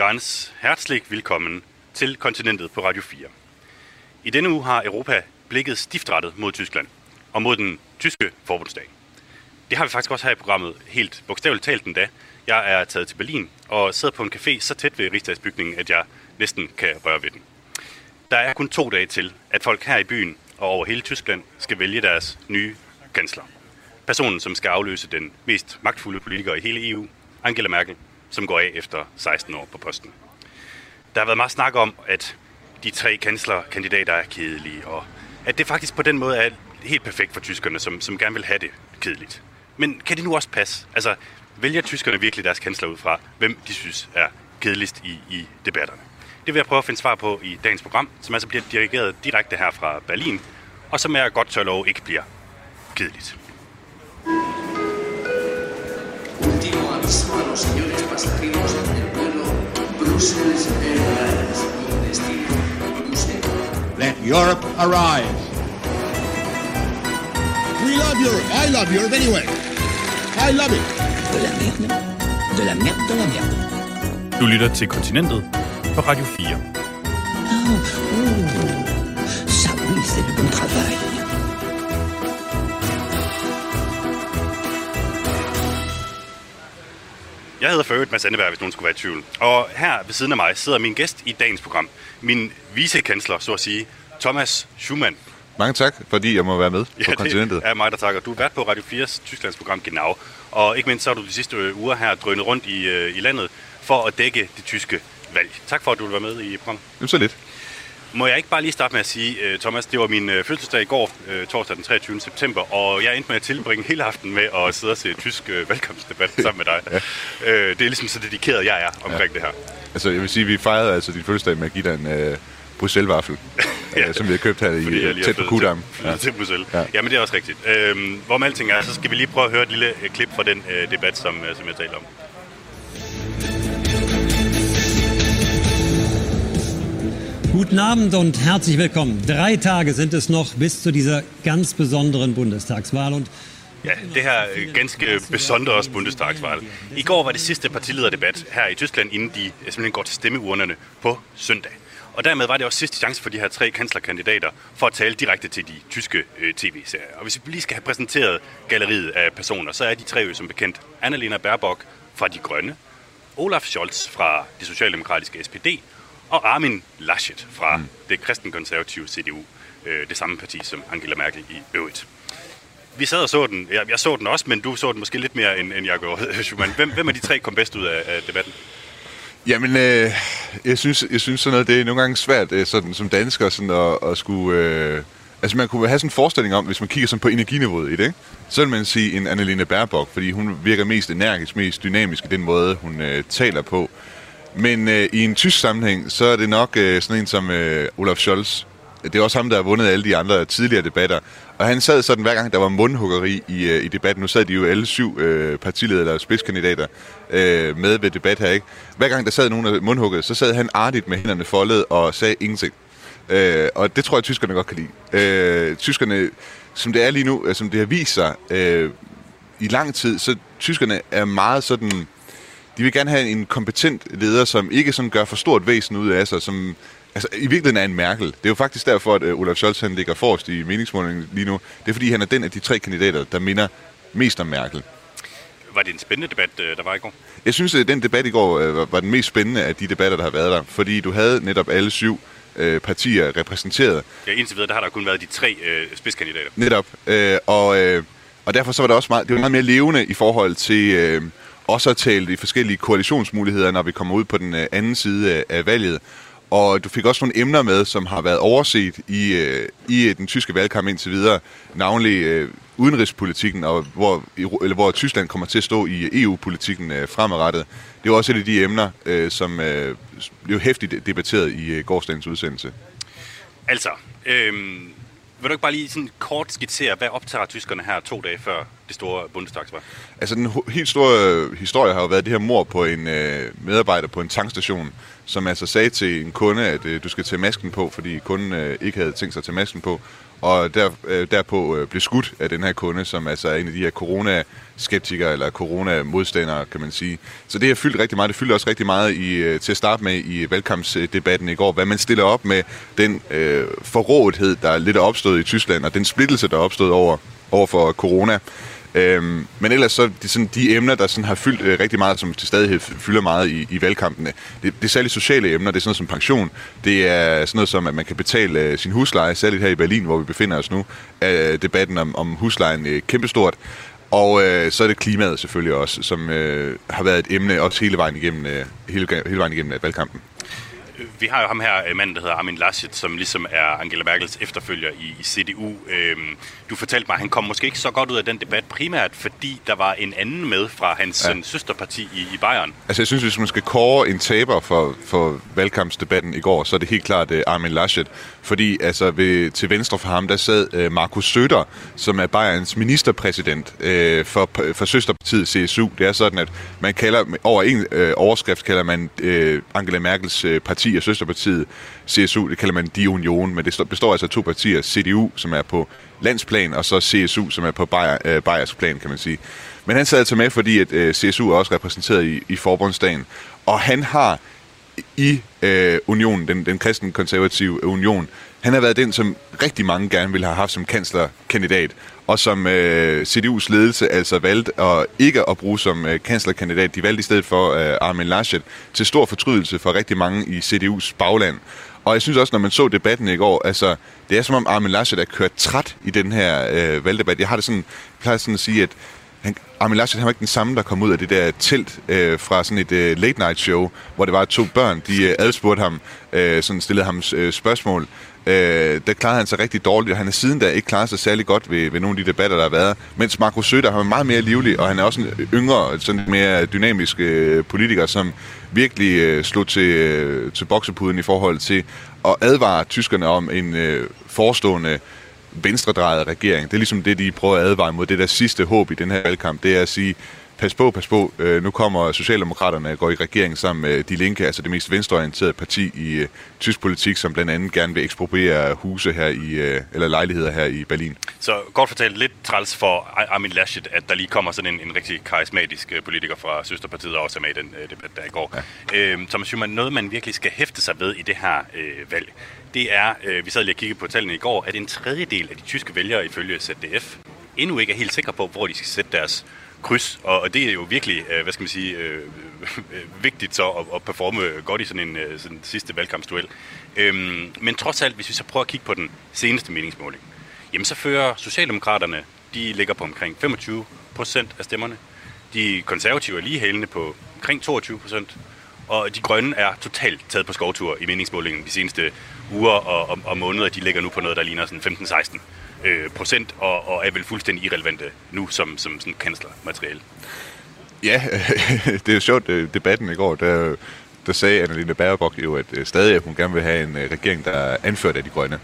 Ganz herzlich willkommen til kontinentet på Radio 4. I denne uge har Europa blikket stiftrettet mod Tyskland og mod den tyske forbundsdag. Det har vi faktisk også her i programmet, helt bogstaveligt talt den dag. Jeg er taget til Berlin og sidder på en café så tæt ved Rigsdagsbygningen, at jeg næsten kan røre ved den. Der er kun to dage til, at folk her i byen og over hele Tyskland skal vælge deres nye kansler. Personen, som skal afløse den mest magtfulde politiker i hele EU, Angela Merkel, som går af efter 16 år på posten. Der har været meget snak om, at de tre kanslerkandidater er kedelige, og at det faktisk på den måde er helt perfekt for tyskerne, som, som gerne vil have det kedeligt. Men kan det nu også passe? Altså, vælger tyskerne virkelig deres kansler ud fra, hvem de synes er kedeligst i, i debatterne? Det vil jeg prøve at finde svar på i dagens program, som altså bliver dirigeret direkte her fra Berlin, og som jeg godt tør love ikke bliver kedeligt. Aviso a los señores pasajeros del vuelo Brussels Airlines con destino Bruselas. Let Europe arise. We love Europe. I love Europe anyway. I love it. De la merde. De la merde, de la merde. Du lytter til Kontinentet på Radio 4. Oh, ça oui, c'est du bon travail. Jeg hedder øvrigt Mads Anneberg, hvis nogen skulle være i tvivl. Og her ved siden af mig sidder min gæst i dagens program. Min vicekansler, så at sige, Thomas Schumann. Mange tak, fordi jeg må være med på kontinentet. det er mig, der takker. Du er vært på Radio 4's Tysklands program Genau. Og ikke mindst så har du de sidste øh, uger her drønet rundt i, øh, i landet for at dække det tyske valg. Tak for, at du vil være med i programmet. Jamen, så lidt. Må jeg ikke bare lige starte med at sige, øh, Thomas, det var min øh, fødselsdag i går, øh, torsdag den 23. september, og jeg endte med at tilbringe hele aften med at sidde og se tysk valgkampsdebat sammen med dig. ja. det er ligesom så dedikeret, jeg er omkring ja. det her. Altså, jeg vil sige, vi fejrede altså din fødselsdag med at give dig en øh, Bruxelles-vaffel, Ja. som vi har købt her i, tæt på Kudam. til, ja. til Bruxelles. Ja. Ja. Jamen, det er også rigtigt. Øhm, hvorom alting er, så skal vi lige prøve at høre et lille klip fra den øh, debat, som, øh, som jeg talte om. Guten Abend und herzlich willkommen. Drei Tage sind es noch bis zu dieser ganz besonderen Bundestagswahl und Ja, det her øh, ganske øh, besondere Bundestagsvalg. I går var det sidste partilederdebat her i Tyskland, inden de øh, simpelthen går til stemmeurnerne på søndag. Og dermed var det også sidste chance for de her tre kanslerkandidater for at tale direkte til de tyske øh, tv-serier. Og hvis vi lige skal have præsenteret galleriet af personer, så er de tre jo som bekendt Annalena Baerbock fra De Grønne, Olaf Scholz fra det socialdemokratiske SPD og Armin Laschet fra mm. det kristenkonservative CDU, øh, det samme parti som Angela Merkel i øvrigt. Vi sad og så den. Jeg, jeg så den også, men du så den måske lidt mere, end, end jeg gjorde, Schumann. Hvem, hvem af de tre kom bedst ud af, af debatten? Jamen, øh, jeg, synes, jeg synes sådan noget, det er nogle gange svært øh, sådan, som dansker sådan, at, at skulle... Øh, altså, man kunne have sådan en forestilling om, hvis man kigger sådan på energiniveauet i det, ikke? så vil man sige en Annalena Baerbock, fordi hun virker mest energisk, mest dynamisk i den måde, hun øh, taler på. Men øh, i en tysk sammenhæng, så er det nok øh, sådan en som øh, Olaf Scholz. Det er også ham, der har vundet alle de andre tidligere debatter. Og han sad sådan, hver gang der var mundhuggeri i, øh, i debatten, nu sad de jo alle syv øh, partiledere eller spidskandidater øh, med ved debat her, ikke? Hver gang der sad nogen af mundhugget, så sad han artigt med hænderne foldet og sagde ingenting. Øh, og det tror jeg, tyskerne godt kan lide. Øh, tyskerne, som det er lige nu, øh, som det har vist sig øh, i lang tid, så tyskerne er meget sådan... De vil gerne have en kompetent leder, som ikke sådan gør for stort væsen ud af sig, som altså, i virkeligheden er en Merkel. Det er jo faktisk derfor, at øh, Olaf Scholz han ligger forrest i meningsmålingen lige nu. Det er fordi, han er den af de tre kandidater, der minder mest om Merkel. Var det en spændende debat, øh, der var i går? Jeg synes, at den debat i går øh, var- var den mest spændende af de debatter, der har været der. Fordi du havde netop alle syv øh, partier repræsenteret. Ja, indtil videre, der har der kun været de tre øh, spidskandidater. Netop. Øh, og, øh, og derfor så var det også meget, det var meget mere levende i forhold til øh, også har talt de forskellige koalitionsmuligheder, når vi kommer ud på den øh, anden side af, valget. Og du fik også nogle emner med, som har været overset i, øh, i øh, den tyske valgkamp indtil videre, navnlig øh, udenrigspolitikken, og hvor, eller hvor Tyskland kommer til at stå i EU-politikken øh, fremadrettet. Det var også et af de emner, øh, som øh, blev hæftigt debatteret i øh, gårsdagens udsendelse. Altså, øh, vil du ikke bare lige sådan kort skitsere, hvad optager tyskerne her to dage før det store Bundestagsvalg? Altså den helt store øh, historie har jo været det her mor på en øh, medarbejder på en tankstation, som altså sagde til en kunde, at øh, du skal tage masken på, fordi kunden øh, ikke havde tænkt sig at tage masken på. og der, øh, derpå øh, blev skudt af den her kunde, som altså er en af de her corona-skeptikere, eller corona-modstandere, kan man sige. Så det har fyldt rigtig meget. Det fyldte også rigtig meget i, øh, til at starte med i valgkampsdebatten i går, hvad man stiller op med den øh, forrådhed, der er lidt er opstået i Tyskland, og den splittelse, der er opstået over, over for corona. Øhm, men ellers så de, sådan, de emner, der sådan har fyldt øh, rigtig meget, som til stadighed fylder meget i, i valgkampene, det, det er særligt sociale emner, det er sådan noget som pension, det er sådan noget som, at man kan betale øh, sin husleje, særligt her i Berlin, hvor vi befinder os nu, er debatten om, om huslejen øh, kæmpestort. Og øh, så er det klimaet selvfølgelig også, som øh, har været et emne også hele vejen igennem, øh, hele, hele vejen igennem valgkampen vi har jo ham her, øh, manden, der hedder Armin Laschet, som ligesom er Angela Merkels efterfølger i, i CDU. Øhm, du fortalte mig, at han kom måske ikke så godt ud af den debat, primært fordi der var en anden med fra hans ja. søsterparti i, i Bayern. Altså jeg synes, hvis man skal kåre en taber for, for valgkampsdebatten i går, så er det helt klart uh, Armin Laschet. Fordi altså ved, til venstre for ham, der sad uh, Markus Söder, som er Bayerns ministerpræsident uh, for, for søsterpartiet CSU. Det er sådan, at man kalder, over en uh, overskrift kalder man uh, Angela Merkels uh, parti og søsterpartiet CSU, det kalder man De Union, men det består altså af to partier, CDU, som er på landsplan, og så CSU, som er på Bayer, øh, plan, kan man sige. Men han sad altså med, fordi at øh, CSU er også repræsenteret i, i forbundsdagen, og han har i øh, unionen, den, den kristen konservative union, han har været den, som rigtig mange gerne ville have haft som kanslerkandidat, og som øh, CDU's ledelse altså valgte at ikke at bruge som øh, kanslerkandidat. De valgte i stedet for øh, Armin Laschet til stor fortrydelse for rigtig mange i CDU's bagland. Og jeg synes også, når man så debatten i går, altså, det er som om Armin Laschet er kørt træt i den her øh, valgdebat. Jeg har det sådan, jeg plejer sådan at sige, at han, Armin Laschet han var ikke den samme, der kom ud af det der telt øh, fra sådan et øh, late night show, hvor det var to børn, de øh, adspurgte ham, øh, sådan stillede ham øh, spørgsmål. Øh, der klarede han sig rigtig dårligt, og han har siden da ikke klaret sig særlig godt ved, ved nogle af de debatter, der har været. Mens Marco Søder har meget mere livlig, og han er også en yngre, sådan mere dynamisk øh, politiker, som virkelig øh, slog til, øh, til boksepuden i forhold til at advare tyskerne om en øh, forestående venstredrejet regering. Det er ligesom det, de prøver at advare mod. Det der sidste håb i den her valgkamp, det er at sige, pas på, pas på. Øh, nu kommer Socialdemokraterne går i regering sammen med De Linke, altså det mest venstreorienterede parti i øh, tysk politik, som blandt andet gerne vil ekspropriere huse her i, øh, eller lejligheder her i Berlin. Så godt fortalt lidt træls for Armin Laschet, at der lige kommer sådan en, en rigtig karismatisk øh, politiker fra Søsterpartiet, og også er med i den øh, debat, der i går. Ja. Øh, Thomas Schumann, noget man virkelig skal hæfte sig ved i det her øh, valg, det er, øh, vi sad lige og kiggede på tallene i går, at en tredjedel af de tyske vælgere ifølge ZDF endnu ikke er helt sikre på, hvor de skal sætte deres kryds, og, og det er jo virkelig, øh, hvad skal man sige, øh, øh vigtigt så at, at performe godt i sådan en øh, sådan sidste valgkampsduel. Øhm, men trods alt, hvis vi så prøver at kigge på den seneste meningsmåling, jamen så fører Socialdemokraterne, de ligger på omkring 25 procent af stemmerne. De konservative er lige hælende på omkring 22 procent. Og de grønne er totalt taget på skovtur i meningsmålingen de seneste uger og, og, og måneder. De ligger nu på noget, der ligner sådan 15-16 øh, procent, og, og er vel fuldstændig irrelevante nu som, som sådan kanslermateriale. Ja, det er jo sjovt, øh, debatten i går, der, der sagde Annalena Baerbock jo, at øh, stadig at hun gerne vil have en øh, regering, der er anført af de grønne.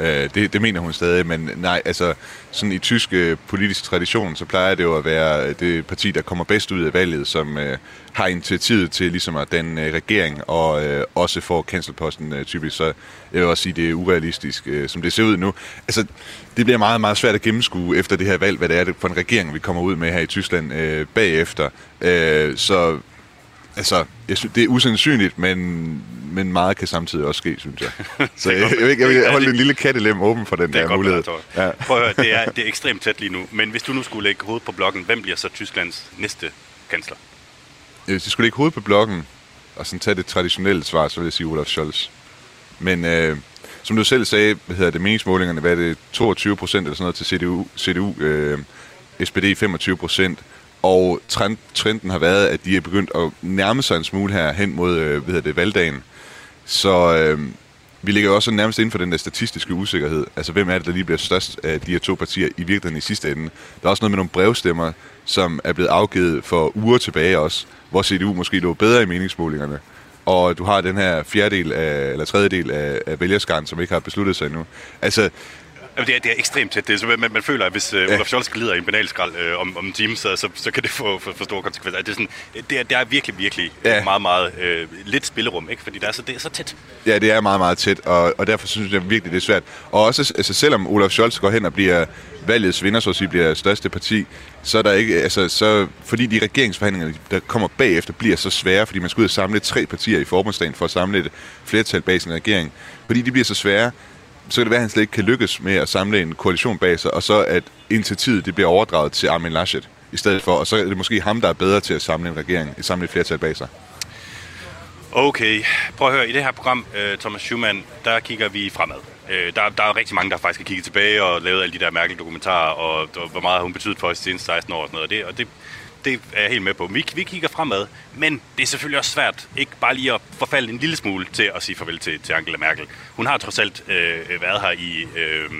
Øh, det, det mener hun stadig, men nej, altså sådan i tysk øh, politisk tradition, så plejer det jo at være øh, det parti, der kommer bedst ud af valget, som øh, har initiativet til ligesom at den øh, regering og øh, også får kanselposten øh, typisk. Så jeg vil også sige, det er urealistisk, øh, som det ser ud nu. Altså, det bliver meget, meget svært at gennemskue efter det her valg, hvad det er for en regering, vi kommer ud med her i Tyskland øh, bagefter. Øh, så altså, jeg synes, det er usandsynligt, men men meget kan samtidig også ske, synes jeg. Så jeg, jeg, vil, jeg vil holde en lille kattelem åben for den det der mulighed. Ja. Prøv at høre, det er, det er ekstremt tæt lige nu. Men hvis du nu skulle lægge hovedet på blokken, hvem bliver så Tysklands næste kansler? Hvis jeg skulle lægge hovedet på blokken, og sådan tage det traditionelle svar, så vil jeg sige Olaf Scholz. Men øh, som du selv sagde, hvad hedder det, meningsmålingerne, hvad er det, 22 procent eller sådan noget til CDU, CDU øh, SPD 25 procent, og trend, trenden har været, at de er begyndt at nærme sig en smule her hen mod øh, hvad hedder det, valgdagen. Så øh, vi ligger også nærmest inden for den der statistiske usikkerhed. Altså, hvem er det, der lige bliver størst af de her to partier i virkeligheden i sidste ende? Der er også noget med nogle brevstemmer, som er blevet afgivet for uger tilbage også, hvor CDU måske lå bedre i meningsmålingerne. Og du har den her fjerdedel af, eller tredjedel af, af vælgerskaren, som ikke har besluttet sig endnu. Altså, Jamen, det, er, det er ekstremt tæt. Det er, så man, man føler, at hvis uh, Olaf Scholz glider i en banalskrald uh, om, om en time, så, så, så kan det få for, for store konsekvenser. Det er, sådan, det er, det er virkelig, virkelig Ja. meget, meget uh, lidt spillerum, ikke? fordi det er, så, det er så tæt. Ja, det er meget, meget tæt, og, og derfor synes jeg virkelig, det er svært. Og også, altså, selvom Olaf Scholz går hen og bliver valgets vinder, så at sige, bliver største parti, så er der ikke, altså, så, fordi de regeringsforhandlinger, der kommer bagefter, bliver så svære, fordi man skal ud og samle tre partier i forbundsdagen for at samle et flertal bag sin regering. Fordi de bliver så svære, så kan det være, at han slet ikke kan lykkes med at samle en koalition bag sig, og så at initiativet det bliver overdraget til Armin Laschet i stedet for, og så er det måske ham, der er bedre til at samle en regering, at samle et flertal bag sig. Okay, prøv at høre. I det her program, øh, Thomas Schumann, der kigger vi fremad. Øh, der, der er rigtig mange, der faktisk har kigget tilbage og lavet alle de der mærkelige dokumentarer, og, og hvor meget har hun betydet for os de seneste 16 år og sådan noget. Og det, og det, det er jeg helt med på. Vi, vi kigger fremad, men det er selvfølgelig også svært ikke bare lige at forfalde en lille smule til at sige farvel til, til Angela Merkel. Hun har trods alt øh, været her i øh,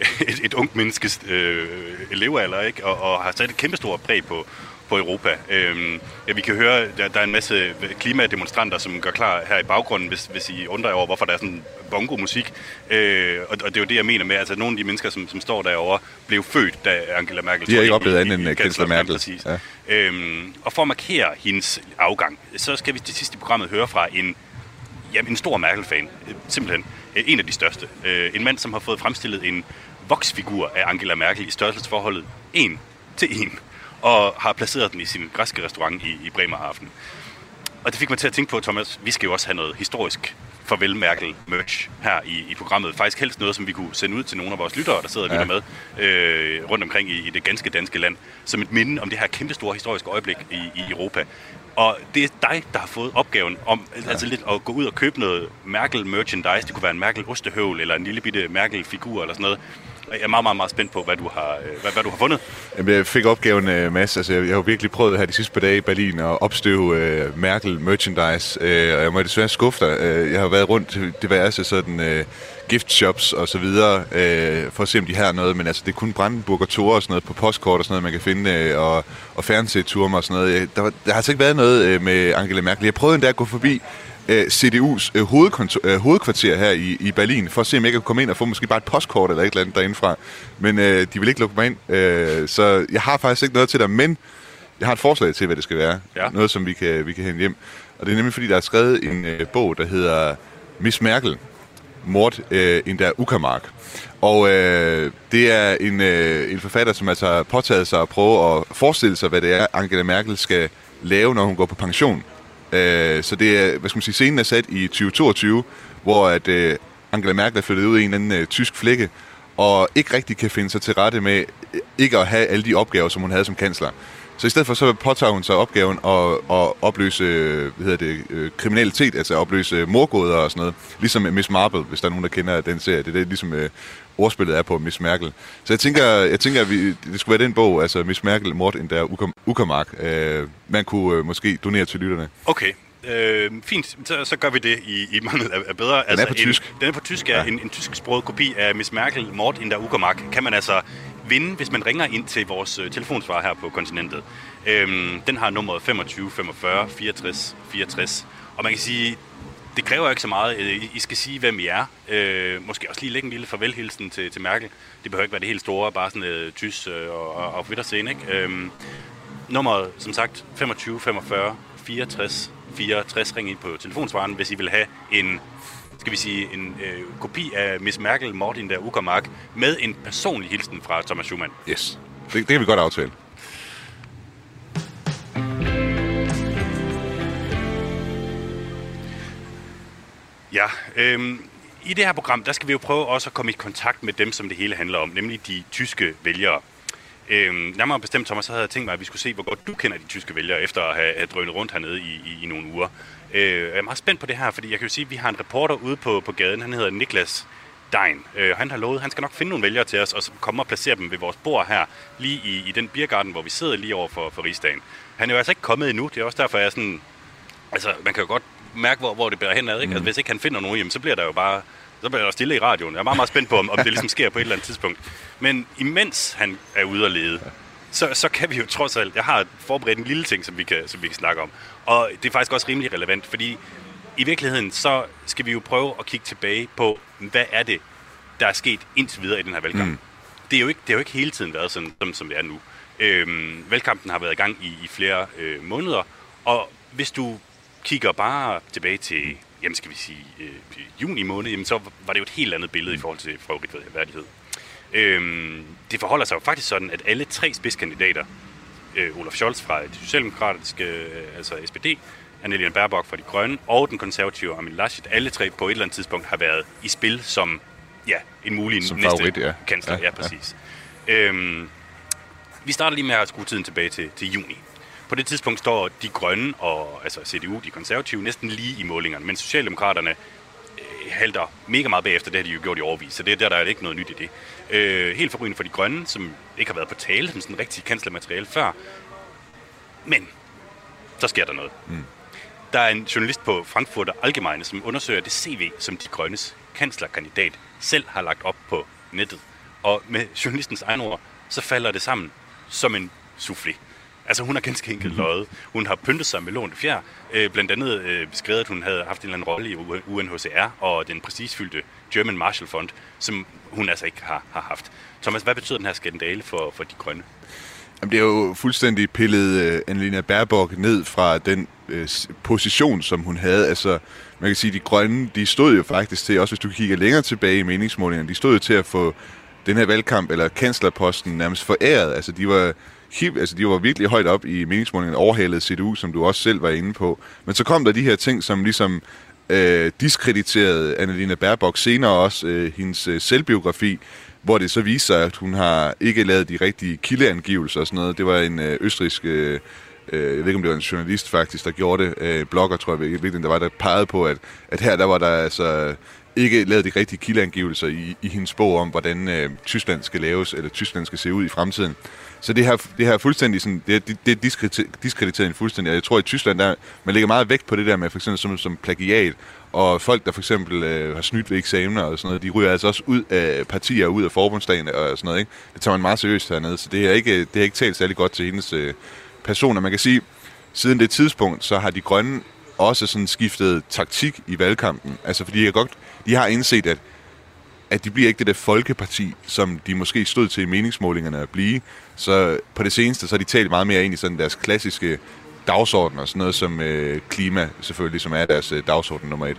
et, et ungt menneskes øh, levealder, ikke? Og, og har sat et kæmpestort præg på, på Europa. Øhm, ja, vi kan høre, der, der er en masse klimademonstranter, som gør klar her i baggrunden, hvis, hvis I undrer jer over, hvorfor der er sådan bongo-musik. Øh, og, og det er jo det, jeg mener med, altså nogle af de mennesker, som, som står derovre, blev født, da Angela Merkel... De har ikke oplevet andet end, øh, kansler Merkel. Præcis. Ja. Øhm, og for at markere hendes afgang, så skal vi til sidst i programmet høre fra en, jamen, en stor Merkel-fan. Øh, Simpelthen øh, en af de største. Øh, En mand, som har fået fremstillet en voksfigur af Angela Merkel i størrelsesforholdet 1 til 1, og har placeret den i sin græske restaurant i, i Bremerhaven. Og det fik mig til at tænke på, Thomas, vi skal jo også have noget historisk farvel Merkel merch her i, i programmet. Faktisk helst noget, som vi kunne sende ud til nogle af vores lyttere, der sidder og lytter med øh, rundt omkring i, i det ganske danske land, som et minde om det her kæmpe store historiske øjeblik i, i Europa. Og det er dig, der har fået opgaven om ja. altså lidt at gå ud og købe noget Merkel merchandise. Det kunne være en Merkel ostehøvl eller en lille bitte Merkel figur eller sådan noget. Jeg er meget, meget, meget spændt på, hvad du har, øh, hvad, hvad du har fundet. Jamen, jeg fik opgaven, øh, Mads. Altså, jeg, jeg har virkelig prøvet her de sidste par dage i Berlin at opstøve uh, Merkel merchandise, uh, og jeg må desværre skuffe dig. Uh, jeg har været rundt til diverse sådan uh, gift shops og så videre, uh, for at se, om de har noget, men altså, det er kun Brandenburg og Tor og sådan noget på postkort og sådan noget, man kan finde, uh, og, og Fernsehturm og sådan noget. Uh, Der, var, der har altså ikke været noget uh, med Angela Merkel. Jeg prøvede endda at gå forbi øh, CDU's øh, hovedkontor, øh, hovedkvarter her i, i Berlin, for at se, om jeg kan komme ind og få måske bare et postkort eller et eller andet derindefra. Men øh, de vil ikke lukke mig ind, øh, så jeg har faktisk ikke noget til dig, men jeg har et forslag til, hvad det skal være. Ja. Noget, som vi kan, vi kan hente hjem. Og det er nemlig, fordi der er skrevet en øh, bog, der hedder Miss Merkel, Mord øh, in der Uckermark. Og øh, det er en, øh, en forfatter, som altså har påtaget sig at prøve at forestille sig, hvad det er, Angela Merkel skal lave, når hun går på pension. Øh, så det er, hvad skal man sige, scenen er sat i 2022, hvor at, øh, Angela Merkel er flyttet ud i en eller anden øh, tysk flække, og ikke rigtig kan finde sig til rette med øh, ikke at have alle de opgaver, som hun havde som kansler. Så i stedet for så påtager hun sig opgaven at, at opløse hvad hedder det, øh, kriminalitet, altså opløse morgåder og sådan noget. Ligesom Miss Marple, hvis der er nogen, der kender den serie. Det er det, ligesom øh, ordspillet er på Miss Merkel. Så jeg tænker, jeg tænker at vi, det skulle være den bog, altså Miss Merkel, Mord in der Uckermark. Øh, man kunne øh, måske donere til lytterne. Okay, øh, fint. Så, så gør vi det i, i mangel af, af bedre. Den er på en, tysk. Den er på tysk, ja. Ja. En, en tysksproget kopi af Miss Merkel, Mord in der Uckermark, kan man altså vinde, hvis man ringer ind til vores øh, telefonsvar her på kontinentet. Øhm, den har nummeret 25 45 64 64. Og man kan sige, det kræver ikke så meget. Øh, I skal sige, hvem I er. Øh, måske også lige lægge en lille farvelhilsen til, til Merkel. Det behøver ikke være det helt store, bare sådan øh, tys øh, og, og, og Wiedersehen, ikke? Øhm, nummeret, som sagt, 25 45 64 64. Ring ind på telefonsvaren, hvis I vil have en skal vi sige, en øh, kopi af Miss Merkel, Martin der Uckermark, med en personlig hilsen fra Thomas Schumann. Yes. Det, det kan vi godt aftale. Ja, øhm, i det her program, der skal vi jo prøve også at komme i kontakt med dem, som det hele handler om, nemlig de tyske vælgere. Øhm, nærmere bestemt, Thomas, så havde jeg tænkt mig, at vi skulle se, hvor godt du kender de tyske vælgere, efter at have, have drønet rundt hernede i, i, i nogle uger. Øh, jeg er meget spændt på det her, fordi jeg kan jo sige, at vi har en reporter ude på, på gaden, han hedder Niklas Dein. Øh, han har lovet, han skal nok finde nogle vælgere til os, og så komme og placere dem ved vores bord her, lige i, i den biergarten, hvor vi sidder lige over for, for Rigsdagen. Han er jo altså ikke kommet endnu, det er også derfor, jeg er sådan, altså, man kan jo godt mærke, hvor, hvor det bærer henad, ikke? Mm. Altså, hvis ikke han finder nogen, jamen, så bliver der jo bare så bliver der stille i radioen. Jeg er meget, meget spændt på, om, om det ligesom sker på et eller andet tidspunkt. Men imens han er ude at lede, så, så kan vi jo trods alt... Jeg har forberedt en lille ting, som vi, kan, som vi kan snakke om. Og det er faktisk også rimelig relevant, fordi i virkeligheden, så skal vi jo prøve at kigge tilbage på, hvad er det, der er sket indtil videre i den her valgkamp. Mm. Det, er jo ikke, det har jo ikke hele tiden været sådan, som, som det er nu. Øhm, valgkampen har været i gang i, i flere øh, måneder, og hvis du kigger bare tilbage til, jamen skal vi sige, øh, juni måned, jamen så var det jo et helt andet billede i forhold til værdighed. Øhm, det forholder sig jo faktisk sådan, at alle tre spidskandidater, øh, Olaf Scholz fra det socialdemokratiske, øh, altså SPD, Annelien Baerbock fra De Grønne og den konservative Amin Laschet, alle tre på et eller andet tidspunkt har været i spil som ja, en mulig Som næste favorit, ja. kansler. Ja, Ja, præcis. Ja. Øhm, vi starter lige med at skrue tiden tilbage til, til juni. På det tidspunkt står de grønne og altså CDU, de konservative, næsten lige i målingerne, men Socialdemokraterne halter mega meget bagefter, det har de jo gjort i overvis, så det, der, der er ikke noget nyt i det. Øh, helt forrygende for de grønne, som ikke har været på tale som sådan rigtig kanslermateriale før. Men så sker der noget. Mm. Der er en journalist på Frankfurter Allgemeine, som undersøger det CV, som de grønnes kanslerkandidat selv har lagt op på nettet. Og med journalistens egen ord, så falder det sammen som en soufflé. Altså hun har ganske enkelt løjet. Hun har pyntet sig med lånte fjer. Øh, blandt andet øh, beskrevet, at hun havde haft en eller anden rolle i UNHCR og den prestigefyldte German Marshall Fund, som hun altså ikke har, har haft. Thomas, hvad betyder den her skandale for, for de grønne? Jamen, det er jo fuldstændig pillet uh, Annalena Baerbock ned fra den uh, position, som hun havde. Altså, man kan sige, de grønne, de stod jo faktisk til, også hvis du kigger længere tilbage i meningsmålingerne, de stod jo til at få den her valgkamp, eller kanslerposten, nærmest foræret. Altså, de var, hip, altså, de var virkelig højt op i meningsmålingen, overhalede CDU, som du også selv var inde på. Men så kom der de her ting, som ligesom øh, diskrediterede Annalena Baerbock, senere også øh, hendes øh, selvbiografi, hvor det så viser sig, at hun har ikke lavet de rigtige kildeangivelser og sådan noget. Det var en øh, østrisk, øh, øh, jeg ved ikke om det var en journalist faktisk, der gjorde det, øh, blogger tror jeg virkelig, der var der pegede på, at, at her der var der altså ikke lavet de rigtige kildeangivelser i, i hendes bog om, hvordan øh, Tyskland skal laves, eller Tyskland skal se ud i fremtiden. Så det her, det her fuldstændig sådan, det, det, det er diskrediteret, en fuldstændig. Og jeg tror, i Tyskland, der, man lægger meget vægt på det der med for eksempel som, som plagiat, og folk, der for eksempel øh, har snydt ved eksamener og sådan noget, de ryger altså også ud af partier, ud af forbundsdagen og sådan noget, ikke? Det tager man meget seriøst hernede, så det er ikke, det er ikke talt særlig godt til hendes øh, personer. Man kan sige, siden det tidspunkt, så har de grønne også sådan skiftet taktik i valgkampen. Altså fordi jeg godt, de har indset, at at de bliver ikke det der folkeparti, som de måske stod til i meningsmålingerne at blive. Så på det seneste, så har de talt meget mere ind i sådan deres klassiske dagsorden og sådan noget som øh, klima selvfølgelig, som er deres øh, dagsorden nummer et.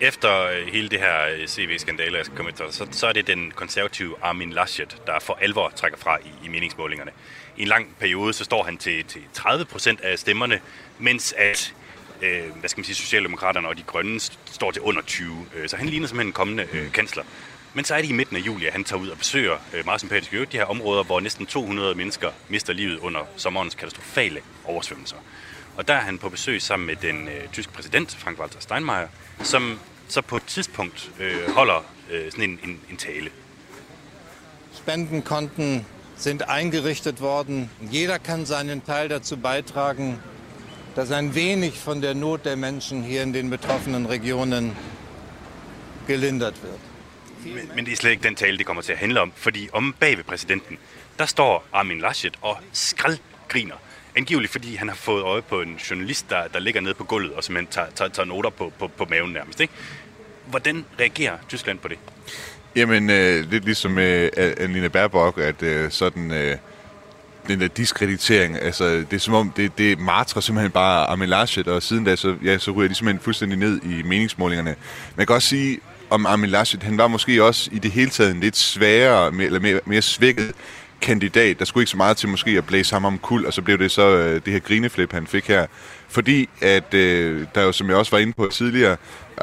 Efter øh, hele det her øh, CV-skandale, jeg skal komme efter, så, så er det den konservative Armin Laschet, der for alvor trækker fra i, i meningsmålingerne. I en lang periode, så står han til, til 30 procent af stemmerne, mens at øh, hvad skal man sige, Socialdemokraterne og de grønne står til under 20. Øh, så han ligner simpelthen en kommende øh, kansler. Men så er det i midten af juli, at han tager ud og besøger øh, meget sympatisk øvrigt de her områder, hvor næsten 200 mennesker mister livet under sommerens katastrofale oversvømmelser. Og der er han på besøg sammen med den øh, tyske præsident, Frank-Walter Steinmeier, som så på et tidspunkt øh, holder øh, sådan en, en, en tale. Spendenkonten sind eingerichtet worden. Jeder kann seinen Teil dazu beitragen, dass ein wenig von der Not der Menschen hier in den betroffenen Regionen gelindert wird. Men, men det er slet ikke den tale, det kommer til at handle om, fordi om bag ved præsidenten, der står Armin Laschet og skraldgriner. Angiveligt fordi han har fået øje på en journalist, der, der ligger nede på gulvet og simpelthen tager, tager, tager noter på, på, på maven nærmest. Ikke? Hvordan reagerer Tyskland på det? Jamen, øh, lidt ligesom med øh, Annelina Baerbock, at øh, sådan... Øh, den der diskreditering, altså det er som om, det, det martrer simpelthen bare Armin Laschet, og siden da, så, ja, så ryger de simpelthen fuldstændig ned i meningsmålingerne. Man kan også sige, om Armin Laschet, han var måske også i det hele taget en lidt sværere, eller mere, mere svækket kandidat. Der skulle ikke så meget til måske at blæse ham om kul, og så blev det så øh, det her grineflip, han fik her. Fordi at øh, der jo, som jeg også var inde på tidligere,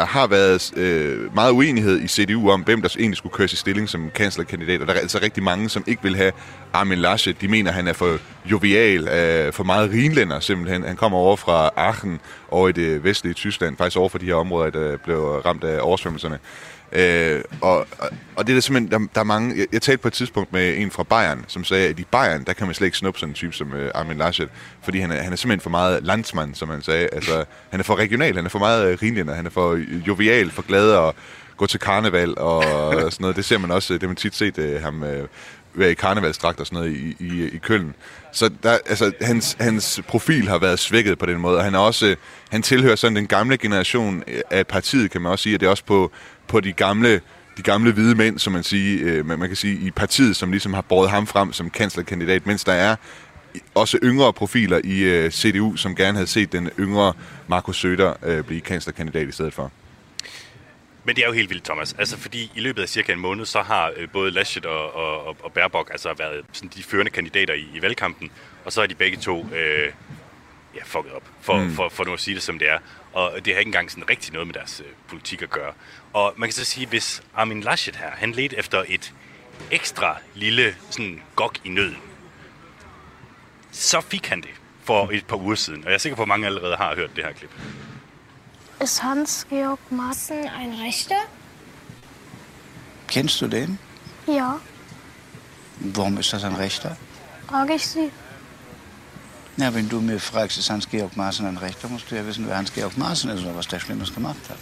har været øh, meget uenighed i CDU om, hvem der egentlig skulle køres i stilling som kanslerkandidat. Og der er altså rigtig mange, som ikke vil have Armin Laschet. De mener, han er for jovial, øh, for meget rinlænder simpelthen. Han kommer over fra Aachen over i det vestlige Tyskland, faktisk over for de her områder, der blev ramt af oversvømmelserne. Øh, og, og, og det er der simpelthen, der, der er mange, jeg, jeg talte på et tidspunkt med en fra Bayern, som sagde, at i Bayern, der kan man slet ikke snuppe sådan en type som øh, Armin Laschet, fordi han er, han er simpelthen for meget landsmand, som han sagde. Altså, han er for regional, han er for meget øh, rinlænder, han er for øh, jovial, for glad og gå til karneval og sådan noget. Det ser man også, øh, det har man tit set øh, ham øh, være i karnevalsdragt og sådan noget i, i, i Køln. Så der, altså, hans, hans profil har været svækket på den måde, og han er også, øh, han tilhører sådan den gamle generation af partiet, kan man også sige, at det er også på, på de gamle de gamle hvide mænd, som man, sige, øh, man, kan sige, i partiet, som ligesom har båret ham frem som kanslerkandidat, mens der er også yngre profiler i øh, CDU, som gerne havde set den yngre Markus Søder øh, blive kanslerkandidat i stedet for. Men det er jo helt vildt, Thomas. Altså, fordi i løbet af cirka en måned, så har øh, både Laschet og, og, og Baerbock altså været sådan de førende kandidater i, i valgkampen, og så er de begge to øh, ja, fucket op, for, mm. for, for nu at sige det som det er. Og det har ikke engang sådan rigtig noget med deres øh, politik at gøre. Og man kan så sige, hvis Armin Laschet her, han ledte efter et ekstra lille sådan gok i nøden, så fik han det for et par uger siden. Og jeg er sikker på, at mange allerede har hørt det her klip. Ist Hans-Georg Maaßen ein Rechter? Kennst du den? Ja, Warum ist das ein Rechter? frage ich Sie. Ja, wenn du mir fragst, ist Hans-Georg Maaßen ein Rechter, musst du ja wissen, wer Hans-Georg Maaßen ist oder was der Schlimmes gemacht hat.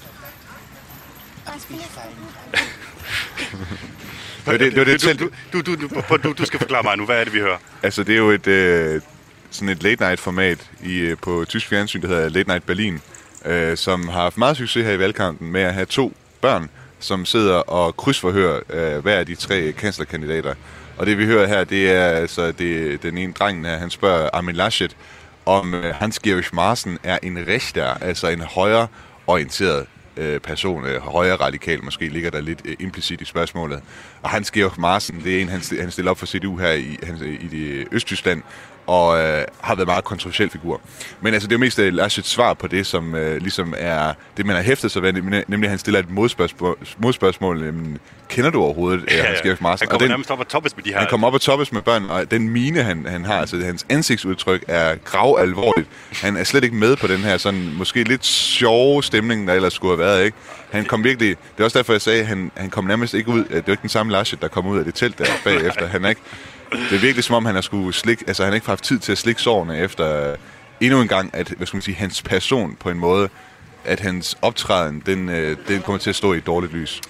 Det var det, det, var det du, selv, du, du, du, du, du, du skal forklare mig nu, hvad er det, vi hører? Altså, det er jo et, øh, sådan et late night format i, øh, på tysk fjernsyn, der hedder Late Night Berlin, øh, som har haft meget succes her i valgkampen med at have to børn, som sidder og krydsforhører øh, hver af de tre kanslerkandidater. Og det vi hører her, det er altså det, den ene drengen her, han spørger Armin Laschet, om øh, Hans-Georg Marsen er en rechter, altså en højre orienteret øh, person, øh, højre radikal måske, ligger der lidt øh, implicit i spørgsmålet. Og Hans Georg Marsen, det er en, han, han stiller op for CDU her i, han, i det Østtyskland, og øh, har været en meget kontroversiel figur. Men altså, det er jo mest øh, Laschets svar på det, som øh, ligesom er det, man har hæftet sig ved, nemlig, at han stiller et modspørgsmål, modspørgsmål nemlig, kender du overhovedet øh, Hans Georg Maaßen? Han Og kommer nærmest op og toppes med de her... han kommer op og toppes med børn, og den mine, han, han har, altså hans ansigtsudtryk er grav alvorligt. Han er slet ikke med på den her sådan, måske lidt sjove stemning, der ellers skulle have været, ikke? Han kom virkelig, det er også derfor, jeg sagde, at han, han kom nærmest ikke ud, det er jo ikke den samme Laschet, der kom ud af det telt der bagefter. Han er ikke, det er virkelig som om, han har skulle slik, altså han har ikke haft tid til at slikke sårene efter øh, endnu en gang, at, hvad skal man sige, hans person på en måde, at hans optræden, den, øh, den kommer til at stå i et dårligt lys.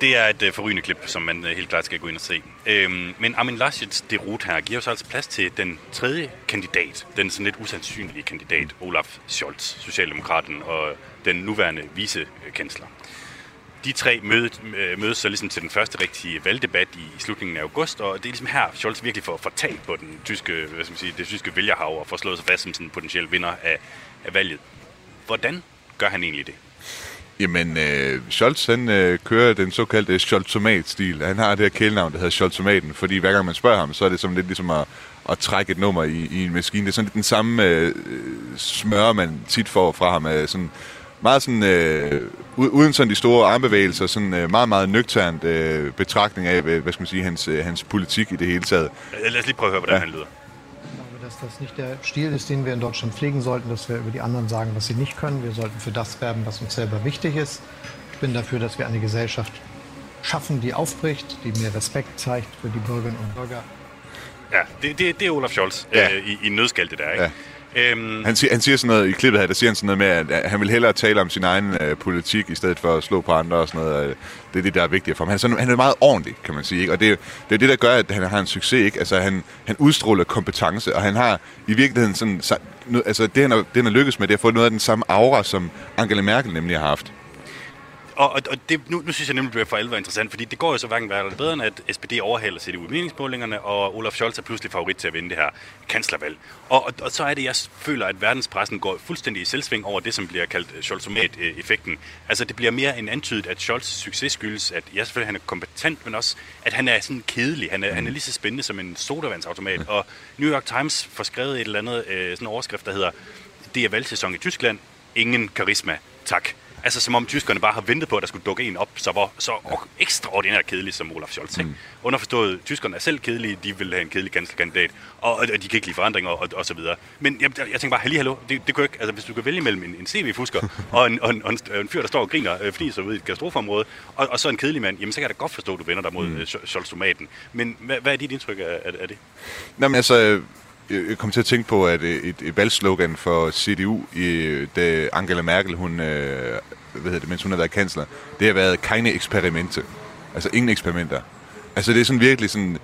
Det er et øh, forrygende klip, som man helt klart skal gå ind og se. Øhm, men Armin Laschets derut her giver os altså plads til den tredje kandidat, den sådan lidt usandsynlige kandidat, Olaf Scholz, Socialdemokraten og den nuværende vicekansler. De tre møde, øh, mødes så ligesom til den første rigtige valgdebat i slutningen af august, og det er ligesom her, Scholz virkelig får fortalt på den tyske, hvad skal man sige, det tyske vælgerhav og får slået sig fast som sådan en potentiel vinder af, af valget. Hvordan gør han egentlig det? Jamen, øh, Scholz, han øh, kører den såkaldte Scholzomat-stil. Han har det her kælenavn, der hedder Scholzomaten, fordi hver gang man spørger ham, så er det som lidt ligesom at, at trække et nummer i, i en maskine. Det er sådan lidt den samme øh, smør, man tit får fra ham. Øh, sådan meget sådan, øh, uden sådan de store armbevægelser, sådan øh, meget, meget nøgternt øh, betragtning af, hvad skal man sige, hans, øh, hans politik i det hele taget. Lad os lige prøve at høre, hvordan Ja. han lyder. dass das nicht der Stil ist, den wir in Deutschland pflegen sollten, dass wir über die anderen sagen, was sie nicht können. Wir sollten für das werben, was uns selber wichtig ist. Ich bin dafür, dass wir eine Gesellschaft schaffen, die aufbricht, die mehr Respekt zeigt für die Bürgerinnen und Bürger. Ja, det, det, det er Olaf Scholz Ja. øh, i, i nødskal, det der, ikke? Ja. Øhm, Han siger, han siger sådan noget i klippet her, der siger han sådan noget med, at, han vil hellere tale om sin egen øh, politik, i stedet for at slå på andre og sådan noget. Det er det, der er vigtigt for ham. Han er, sådan, han er meget ordentlig, kan man sige. Ikke? Og det, det er det, der gør, at han har en succes. Ikke? Altså, han, han udstråler kompetence, og han har i virkeligheden sådan... Altså, det, han har, det, han har lykkes med, det er at få noget af den samme aura, som Angela Merkel nemlig har haft. Og, og, og det, nu, nu synes jeg nemlig, det bliver for alvor interessant, fordi det går jo så hverken værre eller bedre, end at SPD overhaler CDU i meningsmålingerne, og Olaf Scholz er pludselig favorit til at vinde det her kanslervalg. Og, og, og så er det, jeg føler, at verdenspressen går fuldstændig i selvsving over det, som bliver kaldt øh, Scholzomat-effekten. Altså, det bliver mere en antydet, at Scholz' succes skyldes, at ja, selvfølgelig han er kompetent, men også, at han er sådan kedelig. Han er, han er lige så spændende som en sodavandsautomat. Og New York Times får skrevet et eller andet øh, sådan en overskrift, der hedder, det er valgsæson i Tyskland, ingen karisma, tak. Altså som om tyskerne bare har ventet på, at der skulle dukke en op, så var så ekstraordinært kedelig som Olaf Scholz. Mm. Underforstået, tyskerne er selv kedelige, de vil have en kedelig kanslerkandidat, og, og de kan ikke lide forandringer og, og så videre. Men jeg, jeg, tænker bare, hallo, det, det kunne ikke, altså hvis du kan vælge mellem en, en CV-fusker og en, og, en, og en, en fyr, der står og griner, øh, fordi så ude i et katastrofeområde, og, og så en kedelig mand, jamen så kan jeg da godt forstå, at du vender dig mod mm. Scholz-tomaten. Men hvad, hvad er dit indtryk af, af, af det? Nå, men altså, jeg kom til at tænke på, at øh, et, et valgslogan for CDU, i, øh, da Angela Merkel, hun, øh, hvad hedder det, mens hun har været kansler, det har været keine eksperimente. Altså ingen eksperimenter. Altså det er sådan virkelig sådan,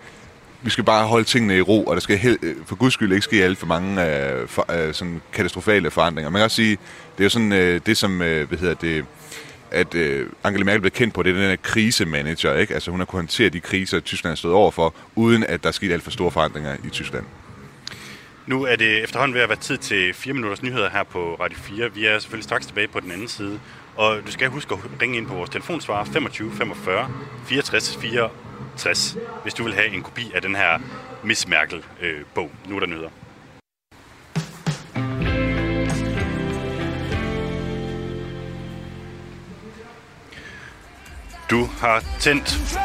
vi skal bare holde tingene i ro, og der skal hel, øh, for guds skyld ikke ske alt for mange øh, for, øh, sådan katastrofale forandringer. Man kan også sige, det er jo sådan øh, det, som, øh, hvad hedder det, at øh, Angela Merkel blev kendt på, det er den her krisemanager, ikke? Altså hun har kunnet håndtere de kriser, Tyskland har stået overfor, uden at der er sket alt for store forandringer i Tyskland. Nu er det efterhånden ved at være tid til 4 minutters nyheder her på Radio 4. Vi er selvfølgelig straks tilbage på den anden side. Og du skal huske at ringe ind på vores telefonsvar 25 45 64 64, hvis du vil have en kopi af den her Miss Merkel-bog. nu er der nyheder. Du har tændt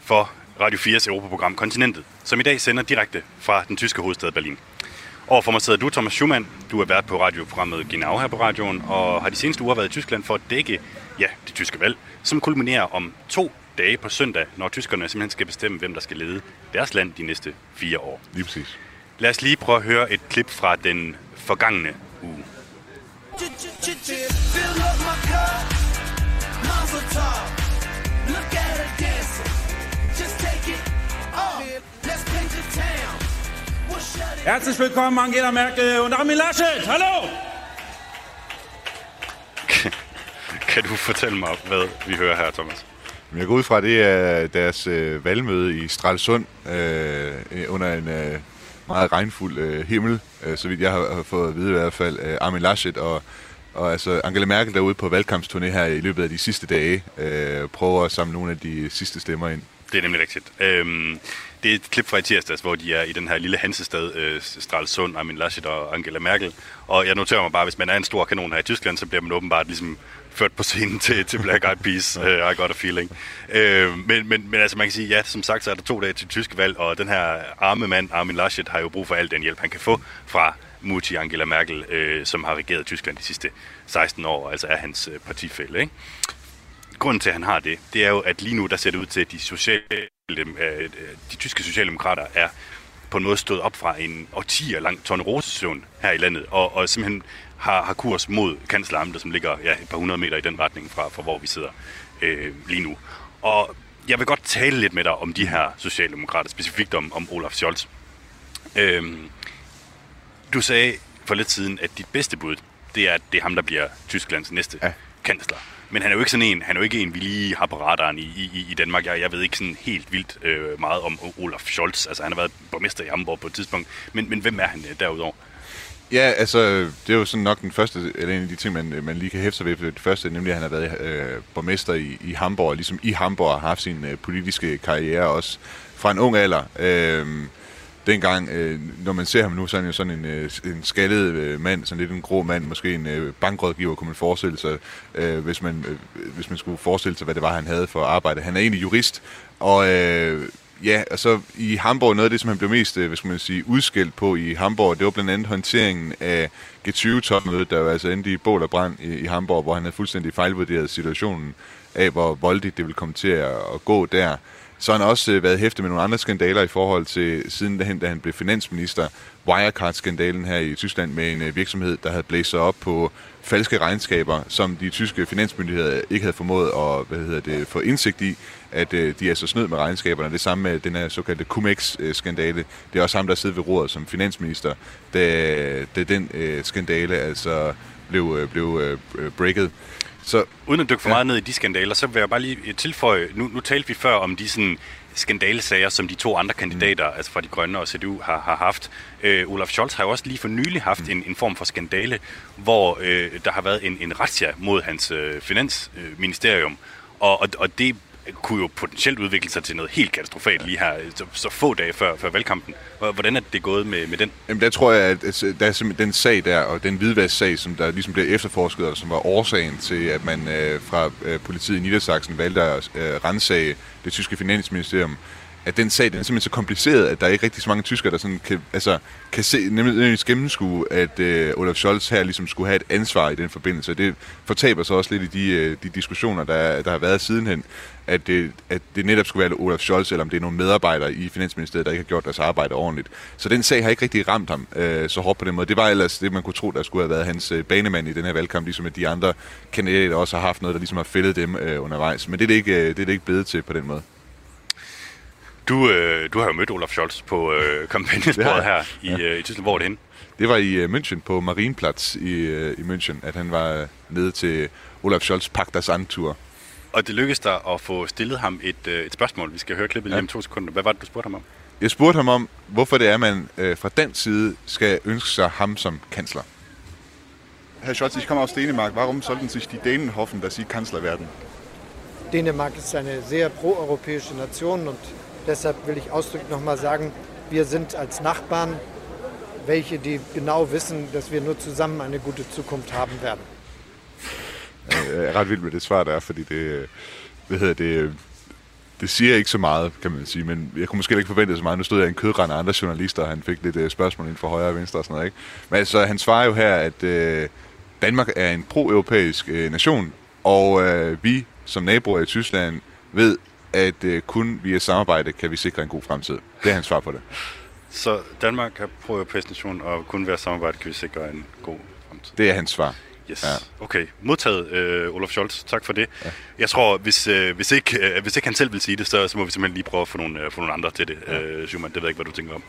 for Radio 4's Europaprogram Kontinentet, som i dag sender direkte fra den tyske hovedstad Berlin. Overfor mig sidder du, Thomas Schumann. Du er vært på radioprogrammet Genau her på radioen, og har de seneste uger været i Tyskland for at dække ja, det tyske valg, som kulminerer om to dage på søndag, når tyskerne simpelthen skal bestemme, hvem der skal lede deres land de næste fire år. Lige præcis. Lad os lige prøve at høre et klip fra den forgangne uge. Look at her dancing. Just take it off. Let's paint the town. Herzlich willkommen, Angela Merkel und Armin Laschet. Hallo! kan du fortælle mig, hvad vi hører her, Thomas? Jeg går ud fra, at det er deres øh, valgmøde i Stralsund øh, under en øh, meget regnfuld øh, himmel, øh, så vidt jeg har, har fået at vide i hvert fald. Øh, Armin Laschet og, og altså Angela Merkel derude på valgkampsturné her i løbet af de sidste dage øh, prøver at samle nogle af de sidste stemmer ind. Det er nemlig rigtigt. Øhm, det er et klip fra i tirsdags, hvor de er i den her lille Hansestad, øh, Stralsund, Armin Laschet og Angela Merkel. Og jeg noterer mig bare, at hvis man er en stor kanon her i Tyskland, så bliver man åbenbart ligesom ført på scenen til, til Black Eyed Peas, uh, I got a feeling. Uh, men, men, men altså man kan sige, ja, som sagt, så er der to dage til tyske valg, og den her arme mand, Armin Laschet, har jo brug for al den hjælp, han kan få fra Mutti Angela Merkel, uh, som har regeret Tyskland de sidste 16 år, altså er hans uh, partifælde. Ikke? Grunden til, at han har det, det er jo, at lige nu, der ser det ud til, at de sociale Øh, de tyske socialdemokrater er på en måde stået op fra en årtier lang tornerosesøvn her i landet, og, og simpelthen har, har kurs mod kansleramtet, som ligger ja, et par hundrede meter i den retning fra, fra hvor vi sidder øh, lige nu. Og jeg vil godt tale lidt med dig om de her socialdemokrater, specifikt om, om Olaf Scholz. Øhm, du sagde for lidt siden, at dit bedste bud, det er, at det er ham, der bliver Tysklands næste ja. kansler. Men han er jo ikke sådan en, han er jo ikke en, vi lige har på radaren i, i, i Danmark. Jeg, jeg ved ikke sådan helt vildt øh, meget om Olaf Scholz. Altså han har været borgmester i Hamburg på et tidspunkt. Men, men hvem er han øh, derudover? Ja, altså, det er jo sådan nok den første, eller en af de ting, man, øh, man lige kan hæfte sig ved. Det første, nemlig at han har været øh, borgmester i, i Hamburg, og ligesom i Hamburg har haft sin øh, politiske karriere også fra en ung alder. Øh, dengang, øh, når man ser ham nu, så er han jo sådan en, øh, en skaldet øh, mand, sådan lidt en grå mand, måske en øh, bankrådgiver, kunne man forestille sig, øh, hvis, man, øh, hvis man skulle forestille sig, hvad det var, han havde for arbejde. Han er egentlig jurist, og øh, ja, altså i Hamburg, noget af det, som han blev mest, øh, hvad skal man sige, udskilt på i Hamburg, det var blandt andet håndteringen af G20-topmødet, der var altså endte i bål og brand i, i Hamburg, hvor han havde fuldstændig fejlvurderet situationen af, hvor voldigt det ville komme til at, at gå der. Så har han også øh, været hæftet med nogle andre skandaler i forhold til, siden da han blev finansminister, Wirecard-skandalen her i Tyskland med en øh, virksomhed, der havde blæst sig op på falske regnskaber, som de tyske finansmyndigheder ikke havde formået at hvad hedder det, få indsigt i, at øh, de er så snød med regnskaberne. Det samme med den her såkaldte Cum-Ex-skandale. Det er også ham, der sidder ved roret som finansminister, da, da den øh, skandale altså blev, øh, blev øh, breaket. Så, Uden at dykke for ja. meget ned i de skandaler, så vil jeg bare lige tilføje, nu, nu talte vi før om de sådan skandalesager, som de to andre kandidater, mm. altså fra de grønne og CDU, har, har haft. Øh, Olaf Scholz har jo også lige for nylig haft mm. en, en form for skandale, hvor øh, der har været en, en razzia mod hans øh, finansministerium. Og, og, og det kunne jo potentielt udvikle sig til noget helt katastrofalt lige her, så, så få dage før, før valgkampen. Hvordan er det gået med, med den? Jamen der tror jeg, at der er simpelthen den sag der, og den hvidvasksag, som der ligesom blev efterforsket, og som var årsagen til, at man øh, fra øh, politiet i Niedersachsen valgte at øh, rensage det tyske finansministerium, at den sag den er simpelthen så kompliceret, at der er ikke rigtig så mange tyskere, der sådan kan, altså, kan se, nemlig gennemskue, at øh, Olaf Scholz her ligesom skulle have et ansvar i den forbindelse. Det fortaber sig også lidt i de, øh, de diskussioner, der, der har været sidenhen, at det, at det netop skulle være Olaf Scholz, eller om det er nogle medarbejdere i Finansministeriet, der ikke har gjort deres arbejde ordentligt. Så den sag har ikke rigtig ramt ham øh, så hårdt på den måde. Det var ellers det, man kunne tro, der skulle have været hans øh, banemand i den her valgkamp, ligesom at de andre kandidater også har haft noget, der ligesom har fældet dem øh, undervejs. Men det er det ikke, øh, det er det ikke blevet til på den måde. Du, øh, du har jo mødt Olaf Scholz på øh, kampagnesporet her i, ja. øh, i Tyskland. Hvor er det henne? Det var i øh, München på Marienplatz i, øh, i München, at han var øh, nede til Olaf Scholz Pagtas Antur. Og det lykkedes dig at få stillet ham et, øh, et spørgsmål. Vi skal høre klippet lige Ja. om to sekunder. Hvad var det, du spurgte ham om? Jeg spurgte ham om, hvorfor det er, at man øh, fra den side skal ønske sig ham som kansler. Herr Scholz, ich komme aus Dänemark. Warum sollten sich die Dänen hoffen, dass Sie Kanzler werden? Dänemark ist eine sehr proeuropäische Nation und deshalb will ich ausdrücklich noch mal sagen, wir sind als Nachbarn welche, die genau wissen, dass wir nur zusammen eine gute Zukunft haben werden. Jeg er ret vild med det svar, der er, fordi det, hvad hedder det, det siger ikke så meget, kan man sige, men jeg kunne måske ikke forvente så meget. Nu stod jeg i en kødrand af andre journalister, og han fik lidt øh, spørgsmål ind fra højre og venstre og sådan noget. Ikke? Men altså, han svarer jo her, at øh, Danmark er en pro-europæisk øh, nation, og øh, vi som naboer i Tyskland ved, at øh, kun via samarbejde kan vi sikre en god fremtid. Det er hans svar på det. Så Danmark er pro-europæisk nation, og kun ved at samarbejde kan vi sikre en god fremtid. Det er hans svar. Yes. Ja. Okay, modtaget, øh, Olaf Scholz. Tak for det. Ja. Jeg tror, hvis, øh, hvis, ikke, øh, hvis ikke han selv vil sige det, så, så må vi simpelthen lige prøve at få nogle, øh, få nogle andre til det. Ja. Øh, Schumann, det ved jeg ikke, hvad du tænker om.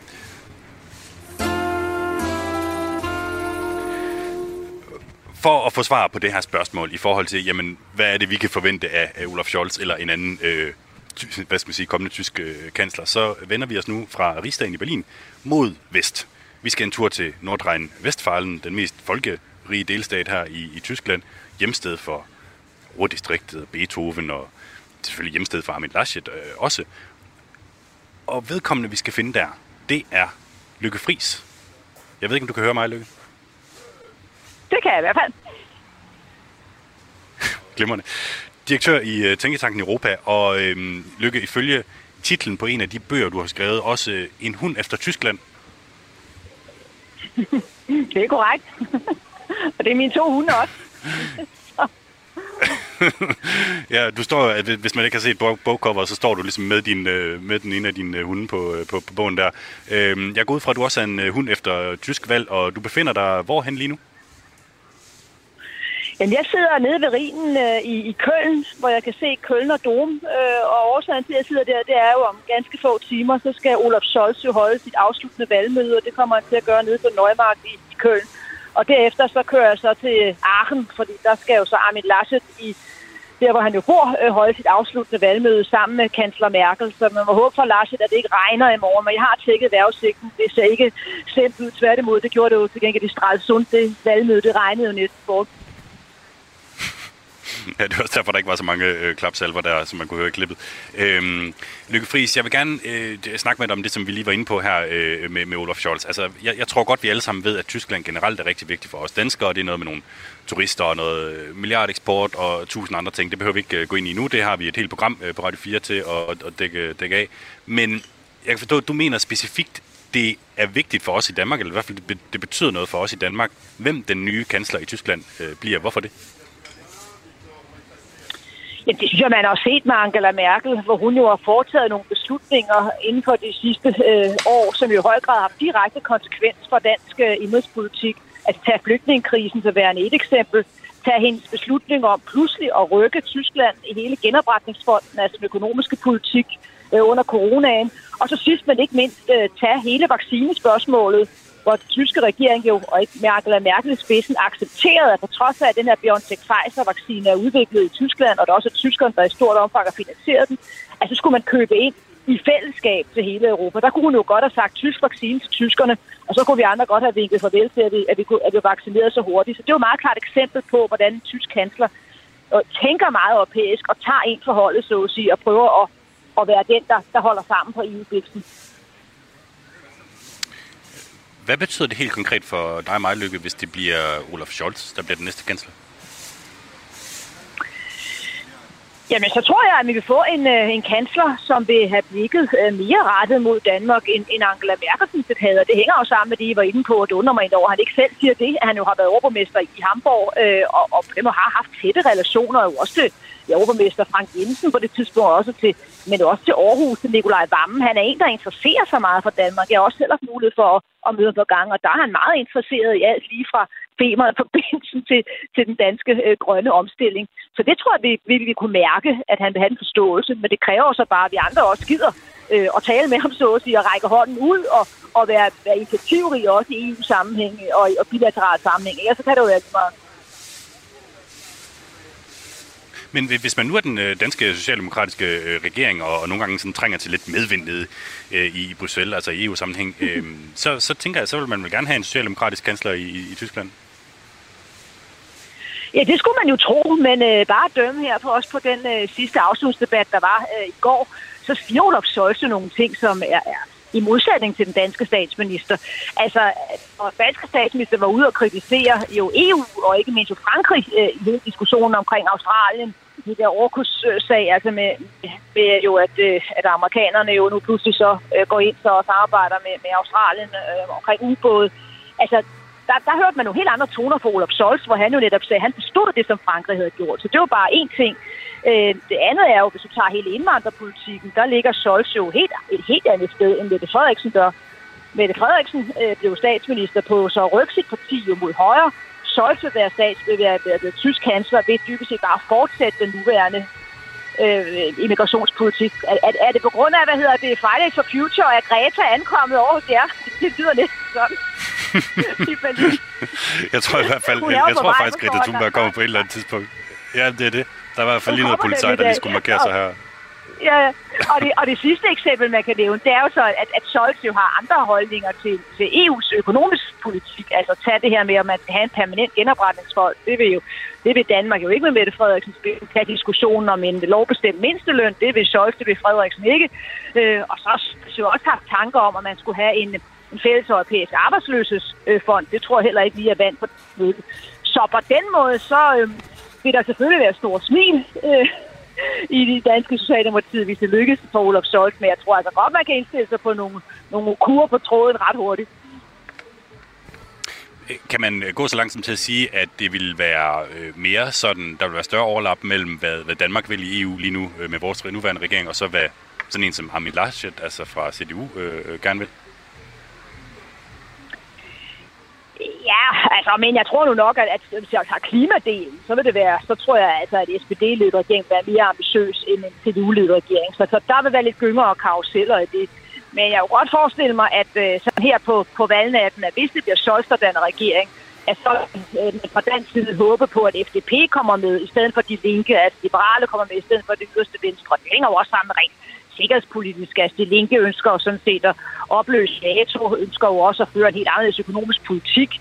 For at få svar på det her spørgsmål i forhold til, jamen, hvad er det, vi kan forvente af, af Olaf Scholz eller en anden øh, hvad skal man sige, kommende tysk øh, kansler, så vender vi os nu fra Rigsdagen i Berlin mod vest. Vi skal en tur til Nordrhein-Westfalen, den mest folkerige delstat her i, i Tyskland, hjemsted for Ruhrdistriktet, Beethoven og selvfølgelig hjemsted for Armin Laschet øh, også. Og vedkommende, vi skal finde der, det er Lykke Friis. Jeg ved ikke, om du kan høre mig, Lykke. Det kan jeg i hvert fald. Glimrende. Direktør i øh, Tænketanken Europa, og øhm, Lykke, ifølge titlen på en af de bøger, du har skrevet, også øh, En hund efter Tyskland. Det er korrekt. og det er mine to hunde også. ja, du står, at hvis man ikke har set bog- bogcover, så står du ligesom med, din, øh, med den ene af dine øh, hunde på, på, på bogen der. Øhm, jeg går ud fra, at du også er en hund efter tysk valg, og du befinder dig hvorhen lige nu? Jamen, jeg sidder nede ved Rhinen øh, i, i Køln, hvor jeg kan se Kølner Dom. Øh, og årsagen til, at jeg sidder der, det er jo om ganske få timer, så skal Olaf Scholz jo holde sit afsluttende valgmøde, og det kommer han til at gøre nede på Neumarkt i, i Køln. Og derefter så kører jeg så til Aachen, fordi der skal jo så Armin Laschet i der, hvor han jo bor, øh, holde sit afsluttende valgmøde sammen med kansler Merkel. Så man må håbe for Laschet, at det ikke regner i morgen. Men jeg har tjekket vejrudsigten. Det ser ikke simpelt ud. Tværtimod, det gjorde det jo til gengæld i Stralsund. Det valgmøde, det regnede jo næsten bort. Ja, det var også derfor, der ikke var så mange øh, klapsalver der, som man kunne høre i klippet. Øhm, Lykke Friis, jeg vil gerne øh, snakke med dig om det, som vi lige var inde på her øh, med, med Olaf Scholz. Altså, jeg, jeg tror godt, vi alle sammen ved, at Tyskland generelt er rigtig vigtigt for os danskere. Det er noget med nogle turister og noget øh, milliardeksport og tusind andre ting. Det behøver vi ikke øh, gå ind i nu. Det har vi et helt program øh, på Radio 4 til at, at dække, dække af. Men jeg kan forstå, at du mener specifikt, det er vigtigt for os i Danmark, eller i hvert fald det, det betyder noget for os i Danmark, hvem den nye kansler i Tyskland øh, bliver. Hvorfor det? Ja, det synes jeg, man har set med Angela Merkel, hvor hun jo har foretaget nogle beslutninger inden for de sidste øh, år, som i høj grad har haft direkte konsekvens for dansk øh, indrigspolitik. Altså tage flygtningekrisen til værende et eksempel. Tage hendes beslutning om pludselig at rykke Tyskland i hele genopretningsfonden, altså den økonomiske politik øh, under coronaen. Og så sidst men ikke mindst øh, tage hele vaccinespørgsmålet, hvor den tyske regering jo, og ikke Merkel og Merkel i spidsen, accepterede, at på trods af, at den her BioNTech-Pfizer-vaccine er udviklet i Tyskland, og der også er tyskerne, der i stort omfang har finansieret den, altså skulle man købe ind i fællesskab til hele Europa. Der kunne hun jo godt have sagt tysk vaccine til tyskerne, og så kunne vi andre godt have vinket farvel til, at vi, at vi, kunne, at vi vaccineret så hurtigt. Så det er jo et meget klart eksempel på, hvordan en tysk kansler øh, tænker meget europæisk og tager en forholdet, så at sige, og prøver at, at være den, der, der holder sammen på EU-biksen. Hvad betyder det helt konkret for dig og mig, Lykke, hvis det bliver Olaf Scholz, der bliver den næste kansler? Jamen, så tror jeg, at vi vil få en, øh, en kansler, som vil have blikket øh, mere rettet mod Danmark, end, end Angela Merkel det havde. Og det hænger jo sammen med det, I var inde på, at under mig over, han ikke selv siger det, han jo har været overborgmester i Hamburg, øh, og, og på dem har haft tætte relationer, jo også til ja, overborgmester Frank Jensen på det tidspunkt, også til, men også til Aarhus, til Nikolaj Vammen. Han er en, der interesserer sig meget for Danmark. Jeg har også selv haft mulighed for at, at møde ham på gang, og der er han meget interesseret i alt lige fra femeret forbindelsen til, til den danske øh, grønne omstilling. Så det tror jeg, vi, vi vil kunne mærke, at han vil have en forståelse. Men det kræver så bare, at vi andre også gider øh, at tale med ham, så at sige, og række hånden ud og, og være, være initiativrige også i EU-sammenhæng og, og bilaterale sammenhæng. Ja, så kan det jo være lige meget. Men hvis man nu er den øh, danske socialdemokratiske øh, regering, og, og nogle gange sådan trænger til lidt medvind nede øh, i, Bruxelles, altså i EU-sammenhæng, så, så tænker jeg, så vil man vel gerne have en socialdemokratisk kansler i, i Tyskland? Ja, det skulle man jo tro, men øh, bare dømme her på også på den øh, sidste afslutningsdebat, der var øh, i går, så siger Olof Scholz nogle ting, som er, er i modsætning til den danske statsminister. Altså, øh, når danske statsminister var ude og kritisere jo EU og ikke mindst jo Frankrig øh, i hele diskussionen omkring Australien, i der Orkus-sag, altså med, med jo, at, øh, at amerikanerne jo nu pludselig så øh, går ind så og samarbejder med, med Australien øh, omkring ubåde. Altså, der, der hørte man nogle helt andre toner fra Olaf Scholz, hvor han jo netop sagde, at han forstod det, som Frankrig havde gjort. Så det var bare én ting. Øh, det andet er jo, hvis du tager hele indvandrerpolitikken, der ligger Scholz jo helt, et helt andet sted, end Mette Frederiksen gør. Mette Frederiksen øh, blev statsminister på, så rykke sit parti jo mod højre. Scholz vil være, stats, vil være, være, være tysk kansler, ved dybest set bare fortsætte den nuværende øh, immigrationspolitik. Er, er, er det på grund af, hvad hedder det, Fridays for Future, at Greta er ankommet over hos jer? Det lyder lidt sådan. jeg tror i hvert fald, jeg, jeg tror faktisk, Greta Thunberg kommer på et eller andet tidspunkt. Ja, det er det. Der var i hvert fald lige noget politi, der lige skulle markere sig her. Ja, og det, og det sidste eksempel, man kan nævne, det er jo så, at, at Scholz jo har andre holdninger til, til EU's økonomisk politik. Altså tage det her med, at man skal have en permanent genopretningsfond. Det vil jo det vil Danmark jo ikke med Mette Frederiksen spille. Tage diskussionen om en lovbestemt mindsteløn. Det vil Scholz, det vil Frederiksen ikke. Øh, og så har jo også haft tanker om, at man skulle have en, en fælles europæisk arbejdsløshedsfond. Det tror jeg heller ikke lige er vand på. Så på den måde, så øh, vil der selvfølgelig være stor smil øh, i de danske socialdemokratiet, hvis det lykkes for Olof Scholz. Men jeg tror altså godt, man kan indstille sig på nogle, nogle kurer på tråden ret hurtigt. Kan man øh, gå så langt som til at sige, at det vil være øh, mere sådan, der vil være større overlap mellem, hvad, hvad Danmark vil i EU lige nu øh, med vores nuværende regering, og så hvad sådan en som Hamid Laschet, altså fra CDU, øh, gerne vil? Altså, men jeg tror nu nok, at, at hvis jeg tager klimadelen, så vil det være, så tror jeg, altså, at SPD-ledet regering vil være mere ambitiøs end en CDU-ledet regering. Så, så der vil være lidt gynger og karuseller i det. Men jeg kan godt forestille mig, at øh, sådan her på, på valgnatten, at hvis det bliver Scholz, der regering, at så øh, fra den side håbe på, at FDP kommer med, i stedet for de linke, at liberale kommer med, i stedet for det yderste venstre. Det hænger jo også sammen rent sikkerhedspolitisk. Altså, de linke ønsker jo sådan set at opløse NATO, ønsker jo også at føre en helt anderledes økonomisk politik.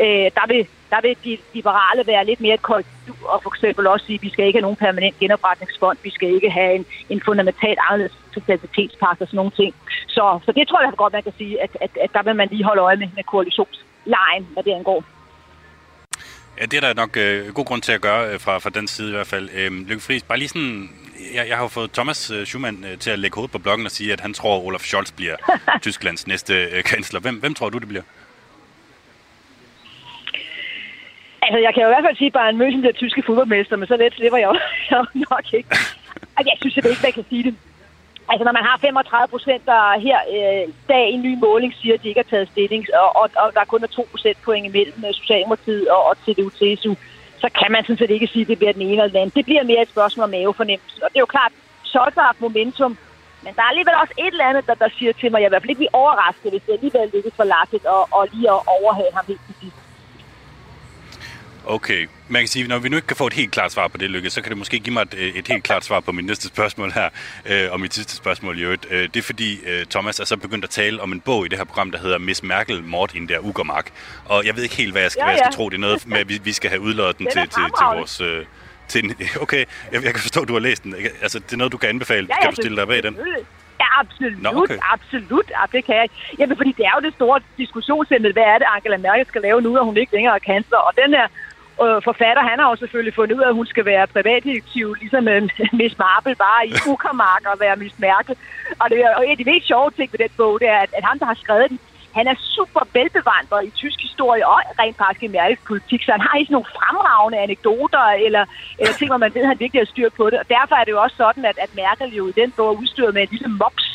Øh, der, vil, der vil de liberale være lidt mere korrektur og for eksempel også sige, at vi skal ikke have nogen permanent genopretningsfond, vi skal ikke have en, en fundamentalt anderledes stabilitetspagt og sådan nogle ting. Så, så det tror jeg godt, man kan sige, at, at, at der vil man lige holde øje med, med koalitionslejen, hvad det angår. Ja, det er der nok øh, god grund til at gøre øh, fra, fra den side i hvert fald. Øh, Lykke Friis, bare lige sådan, jeg, jeg har jo fået Thomas øh, Schumann øh, til at lægge hovedet på bloggen og sige, at han tror, at Olaf Scholz bliver Tysklands næste øh, kansler. Hvem, hvem tror du, det bliver? Altså, jeg kan jo i hvert fald sige, at Bayern München bliver tyske fodboldmester, men så let slipper jeg jo nok ikke. Altså, jeg synes ikke, man kan sige det. Altså, når man har 35 procent, der her øh, dag i en ny måling siger, at de ikke har taget stilling, og, og, og der kun er 2 procent point imellem øh, Socialdemokratiet og, og CDU-CSU, så kan man sådan set ikke sige, at det bliver den ene eller den anden. Det bliver mere et spørgsmål om mavefornemmelse. Og det er jo klart, Scholz har haft momentum, men der er alligevel også et eller andet, der, der siger til mig, at jeg i hvert fald ikke bliver overrasket, hvis det alligevel lykkes for Laschet og, og lige at overhale ham helt til sidst. Okay, man kan sige, når vi nu ikke kan få et helt klart svar på det, Lykke, så kan det måske give mig et, et helt klart svar på mit næste spørgsmål her, øh, og mit sidste spørgsmål i øvrigt. Øh, det er fordi, øh, Thomas er så begyndt at tale om en bog i det her program, der hedder Miss Merkel, Mord in der Ugermark. Og jeg ved ikke helt, hvad jeg skal, ja, ja. Hvad jeg skal tro. Det er noget med, at vi, vi skal have udlået den, den til, til, til vores... Øh, til en, okay, jeg, jeg kan forstå, at du har læst den. Altså, det er noget, du kan anbefale. Ja, kan du stille dig bag den? Ja, absolut, Nå, okay. absolut. Ja, det kan jeg. Jamen, fordi det er jo det store diskussionsemne. Hvad er det, Angela Merkel skal lave nu, at hun ikke længere er kansler? Og den her øh, forfatter, han har jo selvfølgelig fundet ud af, at hun skal være privatdetektiv, ligesom øh, Miss Marple, bare i Ukermark og være Miss Merkel. Og, det, og et af de mest sjove ting ved den bog, det er, at, at han, der har skrevet den, han er super velbevandret i tysk historie og rent faktisk i Merkels politik, så han har ikke sådan nogle fremragende anekdoter eller, eller ting, hvor man ved, at han virkelig har styr på det. Og derfor er det jo også sådan, at, at Merkel jo i den bog er udstyret med en lille mops,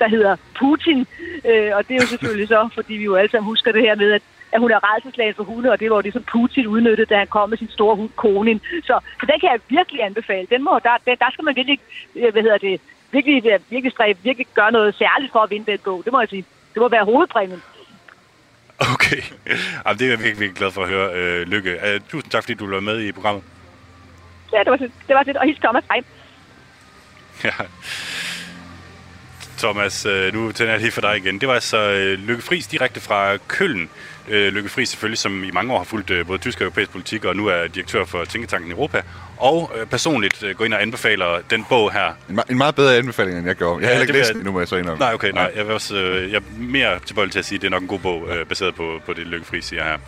der hedder Putin. Øh, og det er jo selvfølgelig så, fordi vi jo alle sammen husker det her med, at at hun er redselslagen for hunde, og det var jo det, som Putin udnyttede, da han kom med sin store hund Konin. Så, så den kan jeg virkelig anbefale. Den må, der, der, der skal man virkelig, øh, hvad hedder det, virkelig, øh, virkelig, stræbe, virkelig gøre noget særligt for at vinde den bog. Det må jeg sige. Det må være hovedpræmien. Okay. Jamen, det er jeg virkelig, virkelig glad for at høre, øh, Lykke. Uh, tusind tak, fordi du var med i programmet. Ja, det var, det var det. Og hils Thomas. Hej. Ja. Thomas, øh, nu tænder jeg lige for dig igen. Det var altså øh, Lykke Friis direkte fra Køln. Øh, Lykke Friis selvfølgelig, som i mange år har fulgt øh, både tysk og europæisk politik, og nu er direktør for Tænketanken Europa. Og øh, personligt øh, går ind og anbefaler den bog her. En, en meget bedre anbefaling, end jeg gjorde. Jeg har Ja, heller ikke læst den endnu, må jeg så indrømme. Nej, okay, nej. Jeg, vil også, øh, jeg er mere tilbøjelig til at sige, at det er nok en god bog, øh, baseret på, på det Lykke Friis siger her.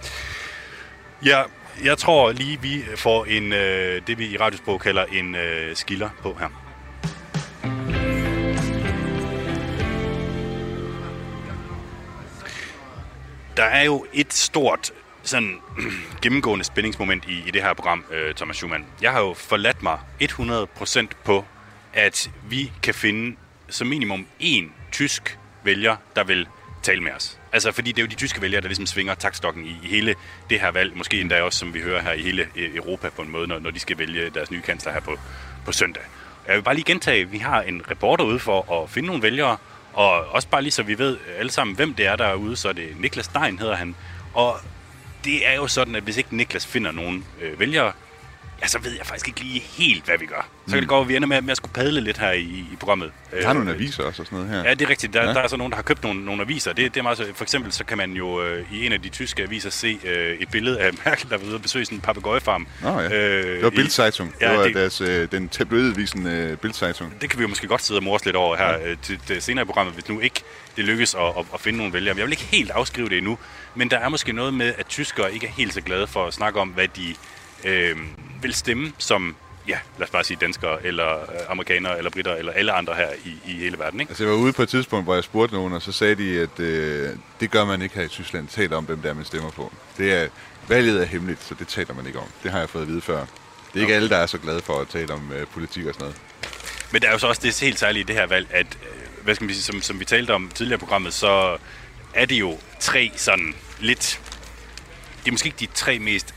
Ja, jeg tror lige, vi får en, øh, det vi i radiosprog kalder en øh, skiller på her. Der er jo et stort sådan gennemgående spændingsmoment i, i det her program, øh, Thomas Schumann. Jeg har jo forladt mig 100% på, at vi kan finde som minimum én tysk vælger, der vil tale med os. Altså, fordi det er jo de tyske vælgere, der ligesom svinger takstokken i, i hele det her valg. Måske endda også, som vi hører her, i hele øh, Europa på en måde, når, når de skal vælge deres nye kansler her på, på søndag. Jeg vil bare lige gentage, vi har en reporter ude for at finde nogle vælgere, og også bare lige så vi ved alle sammen, hvem det er derude, så er det Niklas Stein hedder han. Og det er jo sådan, at hvis ikke Niklas finder nogen øh, vælgere, ja, så ved jeg faktisk ikke lige helt, hvad vi gør. Så kan Mm. det gå, at vi ender med, med at skulle padle lidt her i, i programmet. Der er nogle aviser også og sådan noget her. Ja, det er rigtigt. Der, Ja. der er så nogen, der har købt nogle, nogle aviser. Det, det er meget så, for eksempel så kan man jo øh, i en af de tyske aviser se øh, et billede af Merkel, der var ude og besøge sådan en papegøjefarm. Nå ja, Øh, det var Bildzeitung. Ja, det var det- Deres, øh, den tabloidvisen øh, Bildzeitung. det kan vi jo måske godt sidde og morse lidt over her ja. til, til senere i programmet, hvis nu ikke det lykkes at, at, at finde nogle vælgere. Jeg vil ikke helt afskrive det endnu, men der er måske noget med, at tyskere ikke er helt så glade for at snakke om, hvad de øh, vil stemme som, ja, lad os bare sige danskere, eller øh, amerikanere, eller britter, eller alle andre her i, i hele verden. Ikke? Altså, jeg var ude på et tidspunkt, hvor jeg spurgte nogen, og så sagde de, at øh, det gør man ikke her i Tyskland. Taler om, hvem der man stemmer på. Det er, valget er hemmeligt, så det taler man ikke om. Det har jeg fået at vide før. Det er ikke Okay. alle, der er så glade for at tale om øh, politik og sådan noget. Men der er jo så også det helt særlige i det her valg, at, øh, hvad skal man sige, som, som vi talte om tidligere i programmet, så er det jo tre sådan lidt... Det er måske ikke de tre mest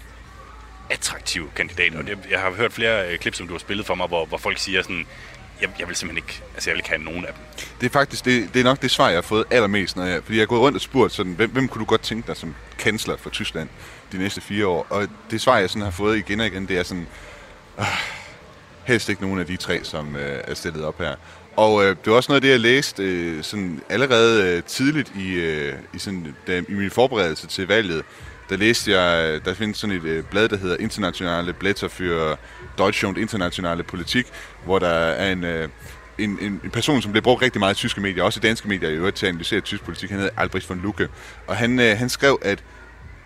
attraktiv kandidat. Og det, jeg har hørt flere øh, klip, som du har spillet for mig, hvor, hvor folk siger sådan, jeg, jeg vil simpelthen ikke, altså jeg vil ikke have nogen af dem. Det er faktisk det, det er nok det svar, jeg har fået allermest, når jeg, fordi jeg har gået rundt og spurgt, sådan, hvem, hvem kunne du godt tænke dig som kansler for Tyskland de næste fire år? Og det svar, jeg sådan har fået igen og igen, det er sådan, øh, helst ikke nogen af de tre, som øh, er stillet op her. Og øh, det var også noget af det, jeg læste øh, sådan allerede øh, tidligt i, øh, i, sådan, da, i min forberedelse til valget. Der læste jeg, der findes sådan et øh, blad, der hedder Internationale Blätter für Deutsche und Internationale Politik, hvor der er en, øh, en, en, en person, som bliver brugt rigtig meget i tyske medier, også i danske medier i øvrigt til at analysere tysk politik. Han hedder Albrecht von Lucke. Og han, øh, han skrev, at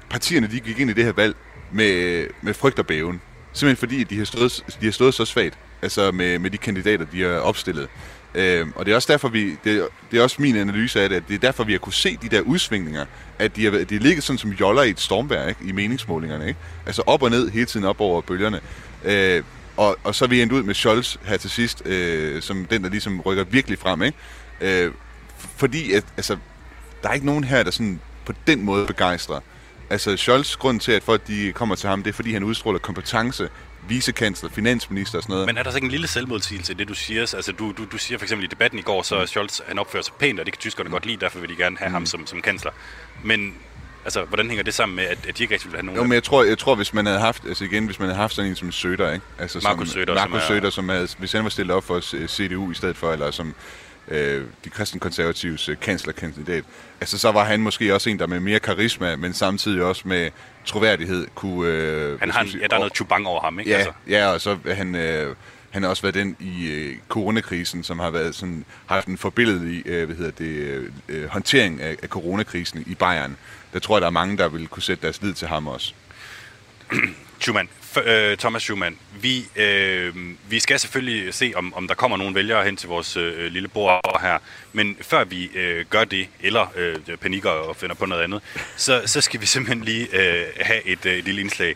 partierne de gik ind i det her valg med, øh, med frygt og bæven. Simpelthen fordi, at de har stået, de har stået så svagt altså med, med de kandidater, de har opstillet. Øh, og det er også derfor, vi, det, er- det er også min analyse af det, at det er derfor, vi har kunne se de der udsvingninger, at de har, de har ligget sådan som joller i et stormvær, ikke? i meningsmålingerne. Ikke? Altså op og ned hele tiden op over bølgerne. Øh, og, og så er vi endt ud med Scholz her til sidst, øh, som den, der ligesom rykker virkelig frem. Ikke? Øh, fordi at, altså, der er ikke nogen her, der sådan på den måde begejstrer. Altså Scholz, grund til, at folk de kommer til ham, det er, fordi han udstråler kompetence, vicekansler, finansminister og sådan noget. Men er der så ikke en lille selvmodsigelse i det, du siger? Altså, du, du, du siger for eksempel i debatten i går, så Scholz, han opfører sig pænt, og det kan tyskerne godt lide, derfor vil de gerne have ham som, som kansler. Men altså, hvordan hænger det sammen med, at, at de ikke rigtig vil have nogen Jo, men jeg tror, jeg tror, hvis man havde haft, altså igen, hvis man havde haft sådan en som Søder, ikke? Altså Markus som, Söder, Markus som er- Söder, som havde, hvis han var stillet op for CDU i stedet for, eller som øh, de kristenkonservatives øh, kanslerkandidat, altså så var han måske også en, der med mere karisma, men samtidig også med troværdighed kunne... Øh, Han har en, sige, ja, der er noget chubang over ham, ikke? Ja, Altså. ja og så han, øh, han har også været den i øh, coronakrisen, som har været sådan, har haft en forbilledelig øh, hvad hedder det, øh, øh, håndtering af, af coronakrisen i Bayern. Der tror jeg, der er mange, der vil kunne sætte deres lid til ham også. Schumann, øh, Thomas Schumann, vi, øh, vi skal selvfølgelig se, om, om der kommer nogle vælgere hen til vores øh, lille bord her. Men før vi øh, gør det, eller øh, panikker og finder på noget andet, så, så skal vi simpelthen lige øh, have et, øh, et lille indslag.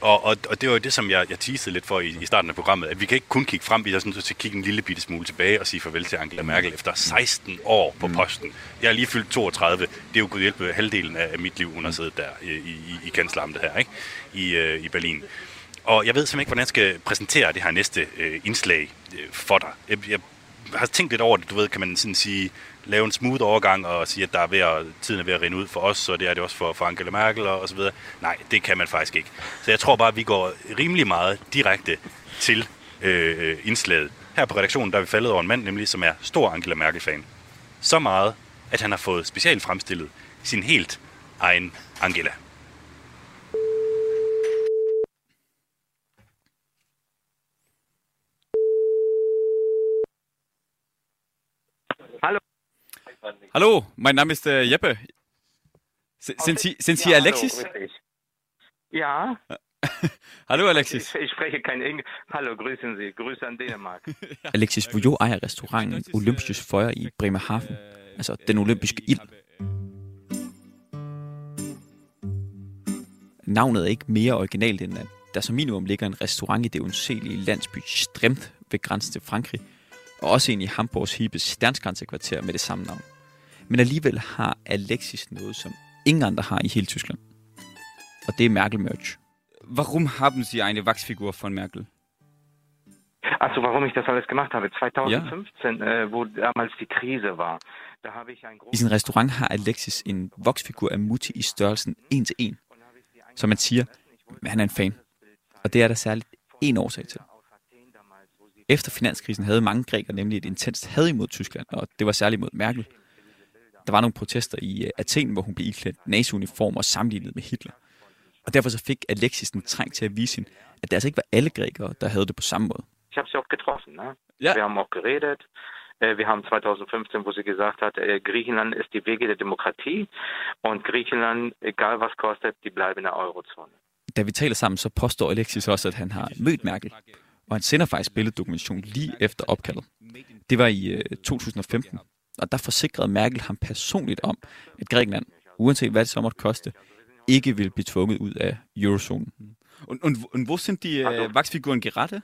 Og, og, og det var jo det, som jeg, jeg teasede lidt for i, i starten af programmet, at vi kan ikke kun kigge frem, vi er sådan til at kigge en lille bitte smule tilbage og sige farvel til Angela Merkel efter 16 år på posten. Jeg er lige fyldt 32. Det er jo gået hjælp halvdelen af, af mit liv, hun har siddet der i, i, i kansleramtet her, ikke? I, øh, i Berlin. Og jeg ved simpelthen ikke, hvordan jeg skal præsentere det her næste øh, indslag øh, for dig. Jeg, jeg har tænkt lidt over det, du ved, kan man sådan sige, lave en smooth overgang og sige, at der er ved at, tiden er ved at rinde ud for os, og det er det også for, for Angela Merkel og, og så videre. Nej, det kan man faktisk ikke. Så jeg tror bare, at vi går rimelig meget direkte til øh, indslaget. Her på redaktionen, der er vi faldet over en mand, nemlig som er stor Angela Merkel-fan. Så meget, at han har fået specielt fremstillet sin helt egen Angela. Hallo. Hallo, mein Name ist äh, Jeppe. S sind Sie, sind Sie ja, Alexis? Hallo. Ja. Hallo Alexis. Ich, ich spreche kein Englisch. Hallo, grüßen Sie. Grüße an Dänemark. Alexis Vujot ejer restauranten Olympisk Føjer i Bremerhaven, altså den olympiske ild. Navnet er ikke mere originalt, end at der som minimum ligger en restaurant i det undselige landsby Stremt ved grænsen til Frankrig, og også en i Hamburgs Hibes Sternskransekvarter med det samme navn. Men alligevel har Alexis noget, som ingen andre har i hele Tyskland. Og det er Merkel-merch. Warum haben Sie eine Wachsfigur von Merkel? Also, warum ich das alles gemacht habe? 2015, äh, wo damals die Krise war, da habe ich ein I sin restaurant har Alexis en voksfigur af Mutti i størrelsen 1 til 1. Så man siger, at han er en fan. Og det er der særligt en årsag til. Efter finanskrisen havde mange grækere nemlig et intenst had imod Tyskland, og det var særligt mod Merkel. Der var nogle protester i øh, Athen, hvor hun blev iklædt nazi-uniform og sammenlignet med Hitler. Og derfor så fik Alexis en trang til at vise hende, at det altså ikke var alle grækere, der havde det på samme måde. Ich habe sie auch getroffen. Ne? Ja. Wir haben auch geredet. Wir haben 2015, wo sie gesagt hat, Griechenland ist die Wege der Demokratie und Griechenland, egal was kostet, die bleiben in der Eurozone. Da vi taler sammen, så påstår Alexis også, at han har mødt Merkel. Og han sender faktisk billeddokumentation lige efter opkaldet. Det var i øh, 2015. Og der forsikrede Merkel ham personligt om, at Grækenland, uanset hvad det så måtte koste, ikke ville blive tvunget ud af eurozonen. Und, und, und wo sind die äh, Wachsfiguren gerade?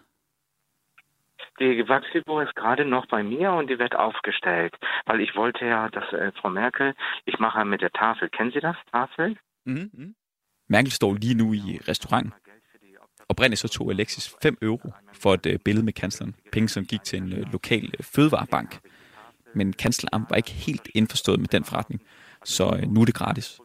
Die Wachsfigur ist gerade noch bei mir und die wird aufgestellt, weil ich wollte ja, dass äh, Frau Merkel, ich mache mit der Tafel, kennen Sie das, Tafel? Mhm. mhm. Merkel står lige nu i restauranten. Oprindeligt så tog Alexis 5 euro for et øh, billede med kansleren. Penge, som gik til en øh, lokal øh, fødevarebank. Men kansleren var ikke helt indforstået med den forretning, så øh, nu er det gratis.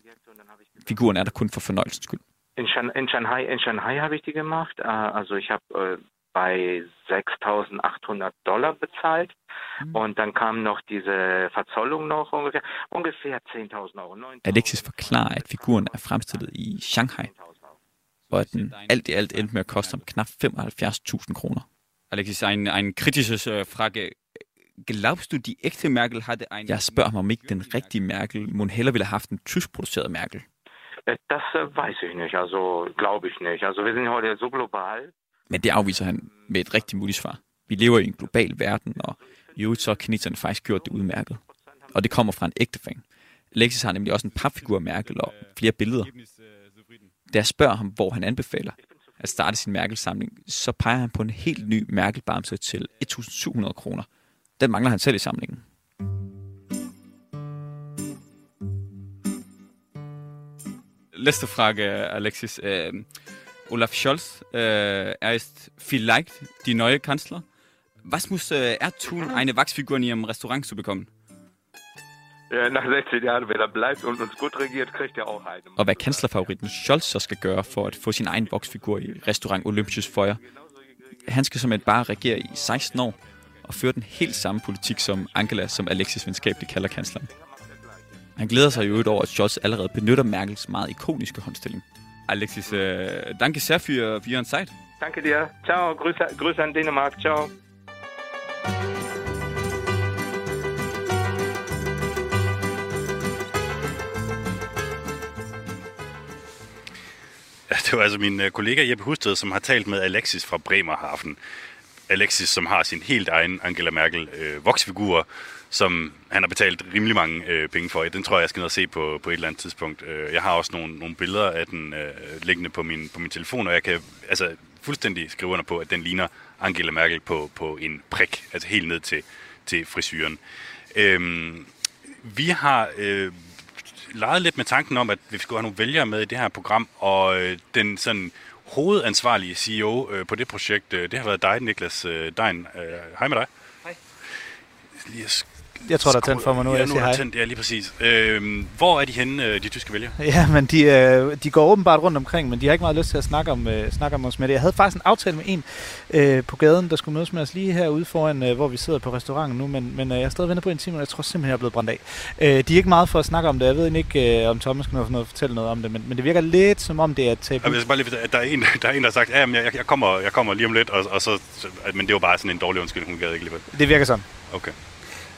Figuren er der kun for fornøjelsens skyld. In, Shan in Shanghai, in Shanghai habe ich die gemacht. Äh, Also ich habe äh, bei 6.800 Dollar bezahlt und dann kam noch diese Verzollung noch ungefähr ungefähr 10.000 Euro. 9.000 Alexis forklarer, at figuren er fremstillet i Shanghai, og at den alt i alt endte med at koste ham knap 75.000 kroner. Alexis, ein, ein kritisches äh, Frage. Glaubst du, die echte Merkel hatte ein... Jeg spørger mig, om ikke den rigtige Merkel må hellere ville have haft en tyskproduceret Merkel. Das äh, weiß ich nicht, also glaube ich nicht. Also wir sind heute so global. Men det afviser han med et rigtig muligt svar. Vi lever i en global verden, og i øvrigt så har kineserne faktisk gjort det udmærket. Og det kommer fra en ægte fan. Alexis har nemlig også en papfigur af Merkel og flere billeder. Da jeg spørger ham, hvor han anbefaler at starte sin Merkel-samling, så peger han på en helt ny Merkel-bamse til 1.700 kroner. Den mangler han selv i samlingen. Letzte Frage, Alexis. Ähm, Olaf Scholz, äh, er ist vielleicht die neue Kanzler. Was muss äh, er tun, eine Wachsfigur in Ihrem Restaurant zu bekommen? Ja, nach 16 Jahren, wenn er bleibt und uns gut regiert, kriegt er auch eine. Og hvad kanslerfavoritten Scholz så skal gøre for at få sin egen voksfigur i restaurant Olympisk Føjer. Han skal som et bare regere i 16 år og føre den helt samme politik som Angela, som Alexis venskabeligt kalder kansleren. Han glæder sig jo over, at Scholz allerede benytter Merkels meget ikoniske håndstilling. Alexis, äh, danke sehr für, für Ihren Zeit. Danke dir. Ciao, Grüße, Grüße an Dänemark. Ciao. Ja, det var altså min øh, kollega Jeppe Husted, som har talt med Alexis fra Bremerhaven. Alexis, som har sin helt egen Angela Merkel øh, voksfigur, som han har betalt rimelig mange øh, penge for. Den tror jeg, jeg skal ned og se på, på et eller andet tidspunkt. Øh, jeg har også nogle, nogle billeder af den øh, liggende på min, på min telefon, og jeg kan altså, fuldstændig skrive under på, at den ligner Angela Merkel på, på en prik, altså helt ned til, til frisyren. Øhm, vi har øh, leget lidt med tanken om, at vi skulle have nogle vælgere med i det her program, og øh, den sådan hovedansvarlige CEO øh, på det projekt, øh, det har været dig, Niklas øh, Dein. Øh, hej med dig. Hej. Lige Jeg tror, der er tændt for mig nu, ja, jeg nu siger er hej. tændt, ja, lige præcis. Øh, hvor er de henne, øh, de tyske vælgere? Ja, men de, øh, de går åbenbart rundt omkring, men de har ikke meget lyst til at snakke om, øh, snakke om os med det. Jeg havde faktisk en aftale med en øh, på gaden, der skulle mødes med os lige herude foran, øh, hvor vi sidder på restauranten nu, men, men øh, jeg er stadig ventet på en time, og jeg tror simpelthen, jeg er blevet brændt af. Øh, de er ikke meget for at snakke om det. Jeg ved ikke, øh, om Thomas kan noget fortælle noget om det, men, men det virker lidt som om det er tabu. Jeg vil bare lige, at der er en, der, er en, der har sagt, ja, men jeg, jeg, kommer, jeg kommer lige om lidt, og, og så, så, men det var bare sådan en dårlig undskyldning, hun gad ikke alligevel. Det virker sådan. Okay.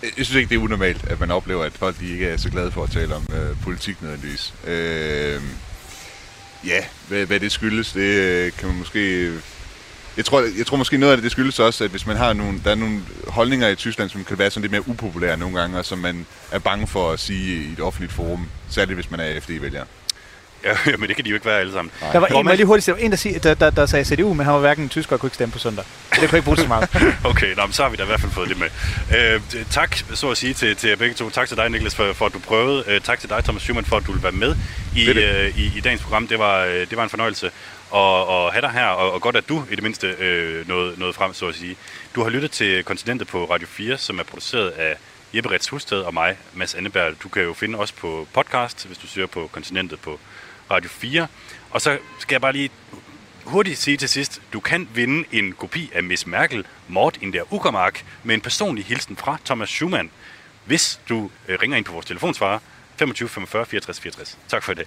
Jeg synes ikke, det er unormalt, at man oplever, at folk de ikke er så glade for at tale om øh, politik nødvendigvis. Øh, ja, hvad, hvad det skyldes, det øh, kan man måske... Jeg tror, jeg tror måske noget af det, det skyldes også, at hvis man har nogle, der er nogle holdninger i Tyskland, som kan være sådan lidt mere upopulære nogle gange, og som man er bange for at sige i et offentligt forum, særligt hvis man er FD-vælger. Ja, men det kan de jo ikke være alle sammen. Der var en, jeg lige hurtigt der var en, der, sige, der, der, der sagde CDU, men han var hverken tysker og kunne ikke stemme på søndag. Det kunne ikke bruge så meget. okay, nå, så har vi da i hvert fald fået det med. Øh, tak, så at sige, til, til jer begge to. Tak til dig, Niklas, for, for at du prøvede. Øh, tak til dig, Thomas Schumann, for at du ville være med i, Det det. øh, i, i dagens program. Det var, øh, det var en fornøjelse at, at have dig her, og, og godt, at du i det mindste øh, nåede, nåede frem, så at sige. Du har lyttet til Kontinentet på Radio 4, som er produceret af Jeppe Rets Husted og mig, Mads Anneberg. Du kan jo finde os på podcast, hvis du søger på Kontinentet på Radio 4. Og så skal jeg bare lige hurtigt sige til sidst, du kan vinde en kopi af Miss Merkel, Mord in der Uckermark, med en personlig hilsen fra Thomas Schumann, hvis du øh, ringer ind på vores telefonsvarer 25 45 64 64. Tak for i dag.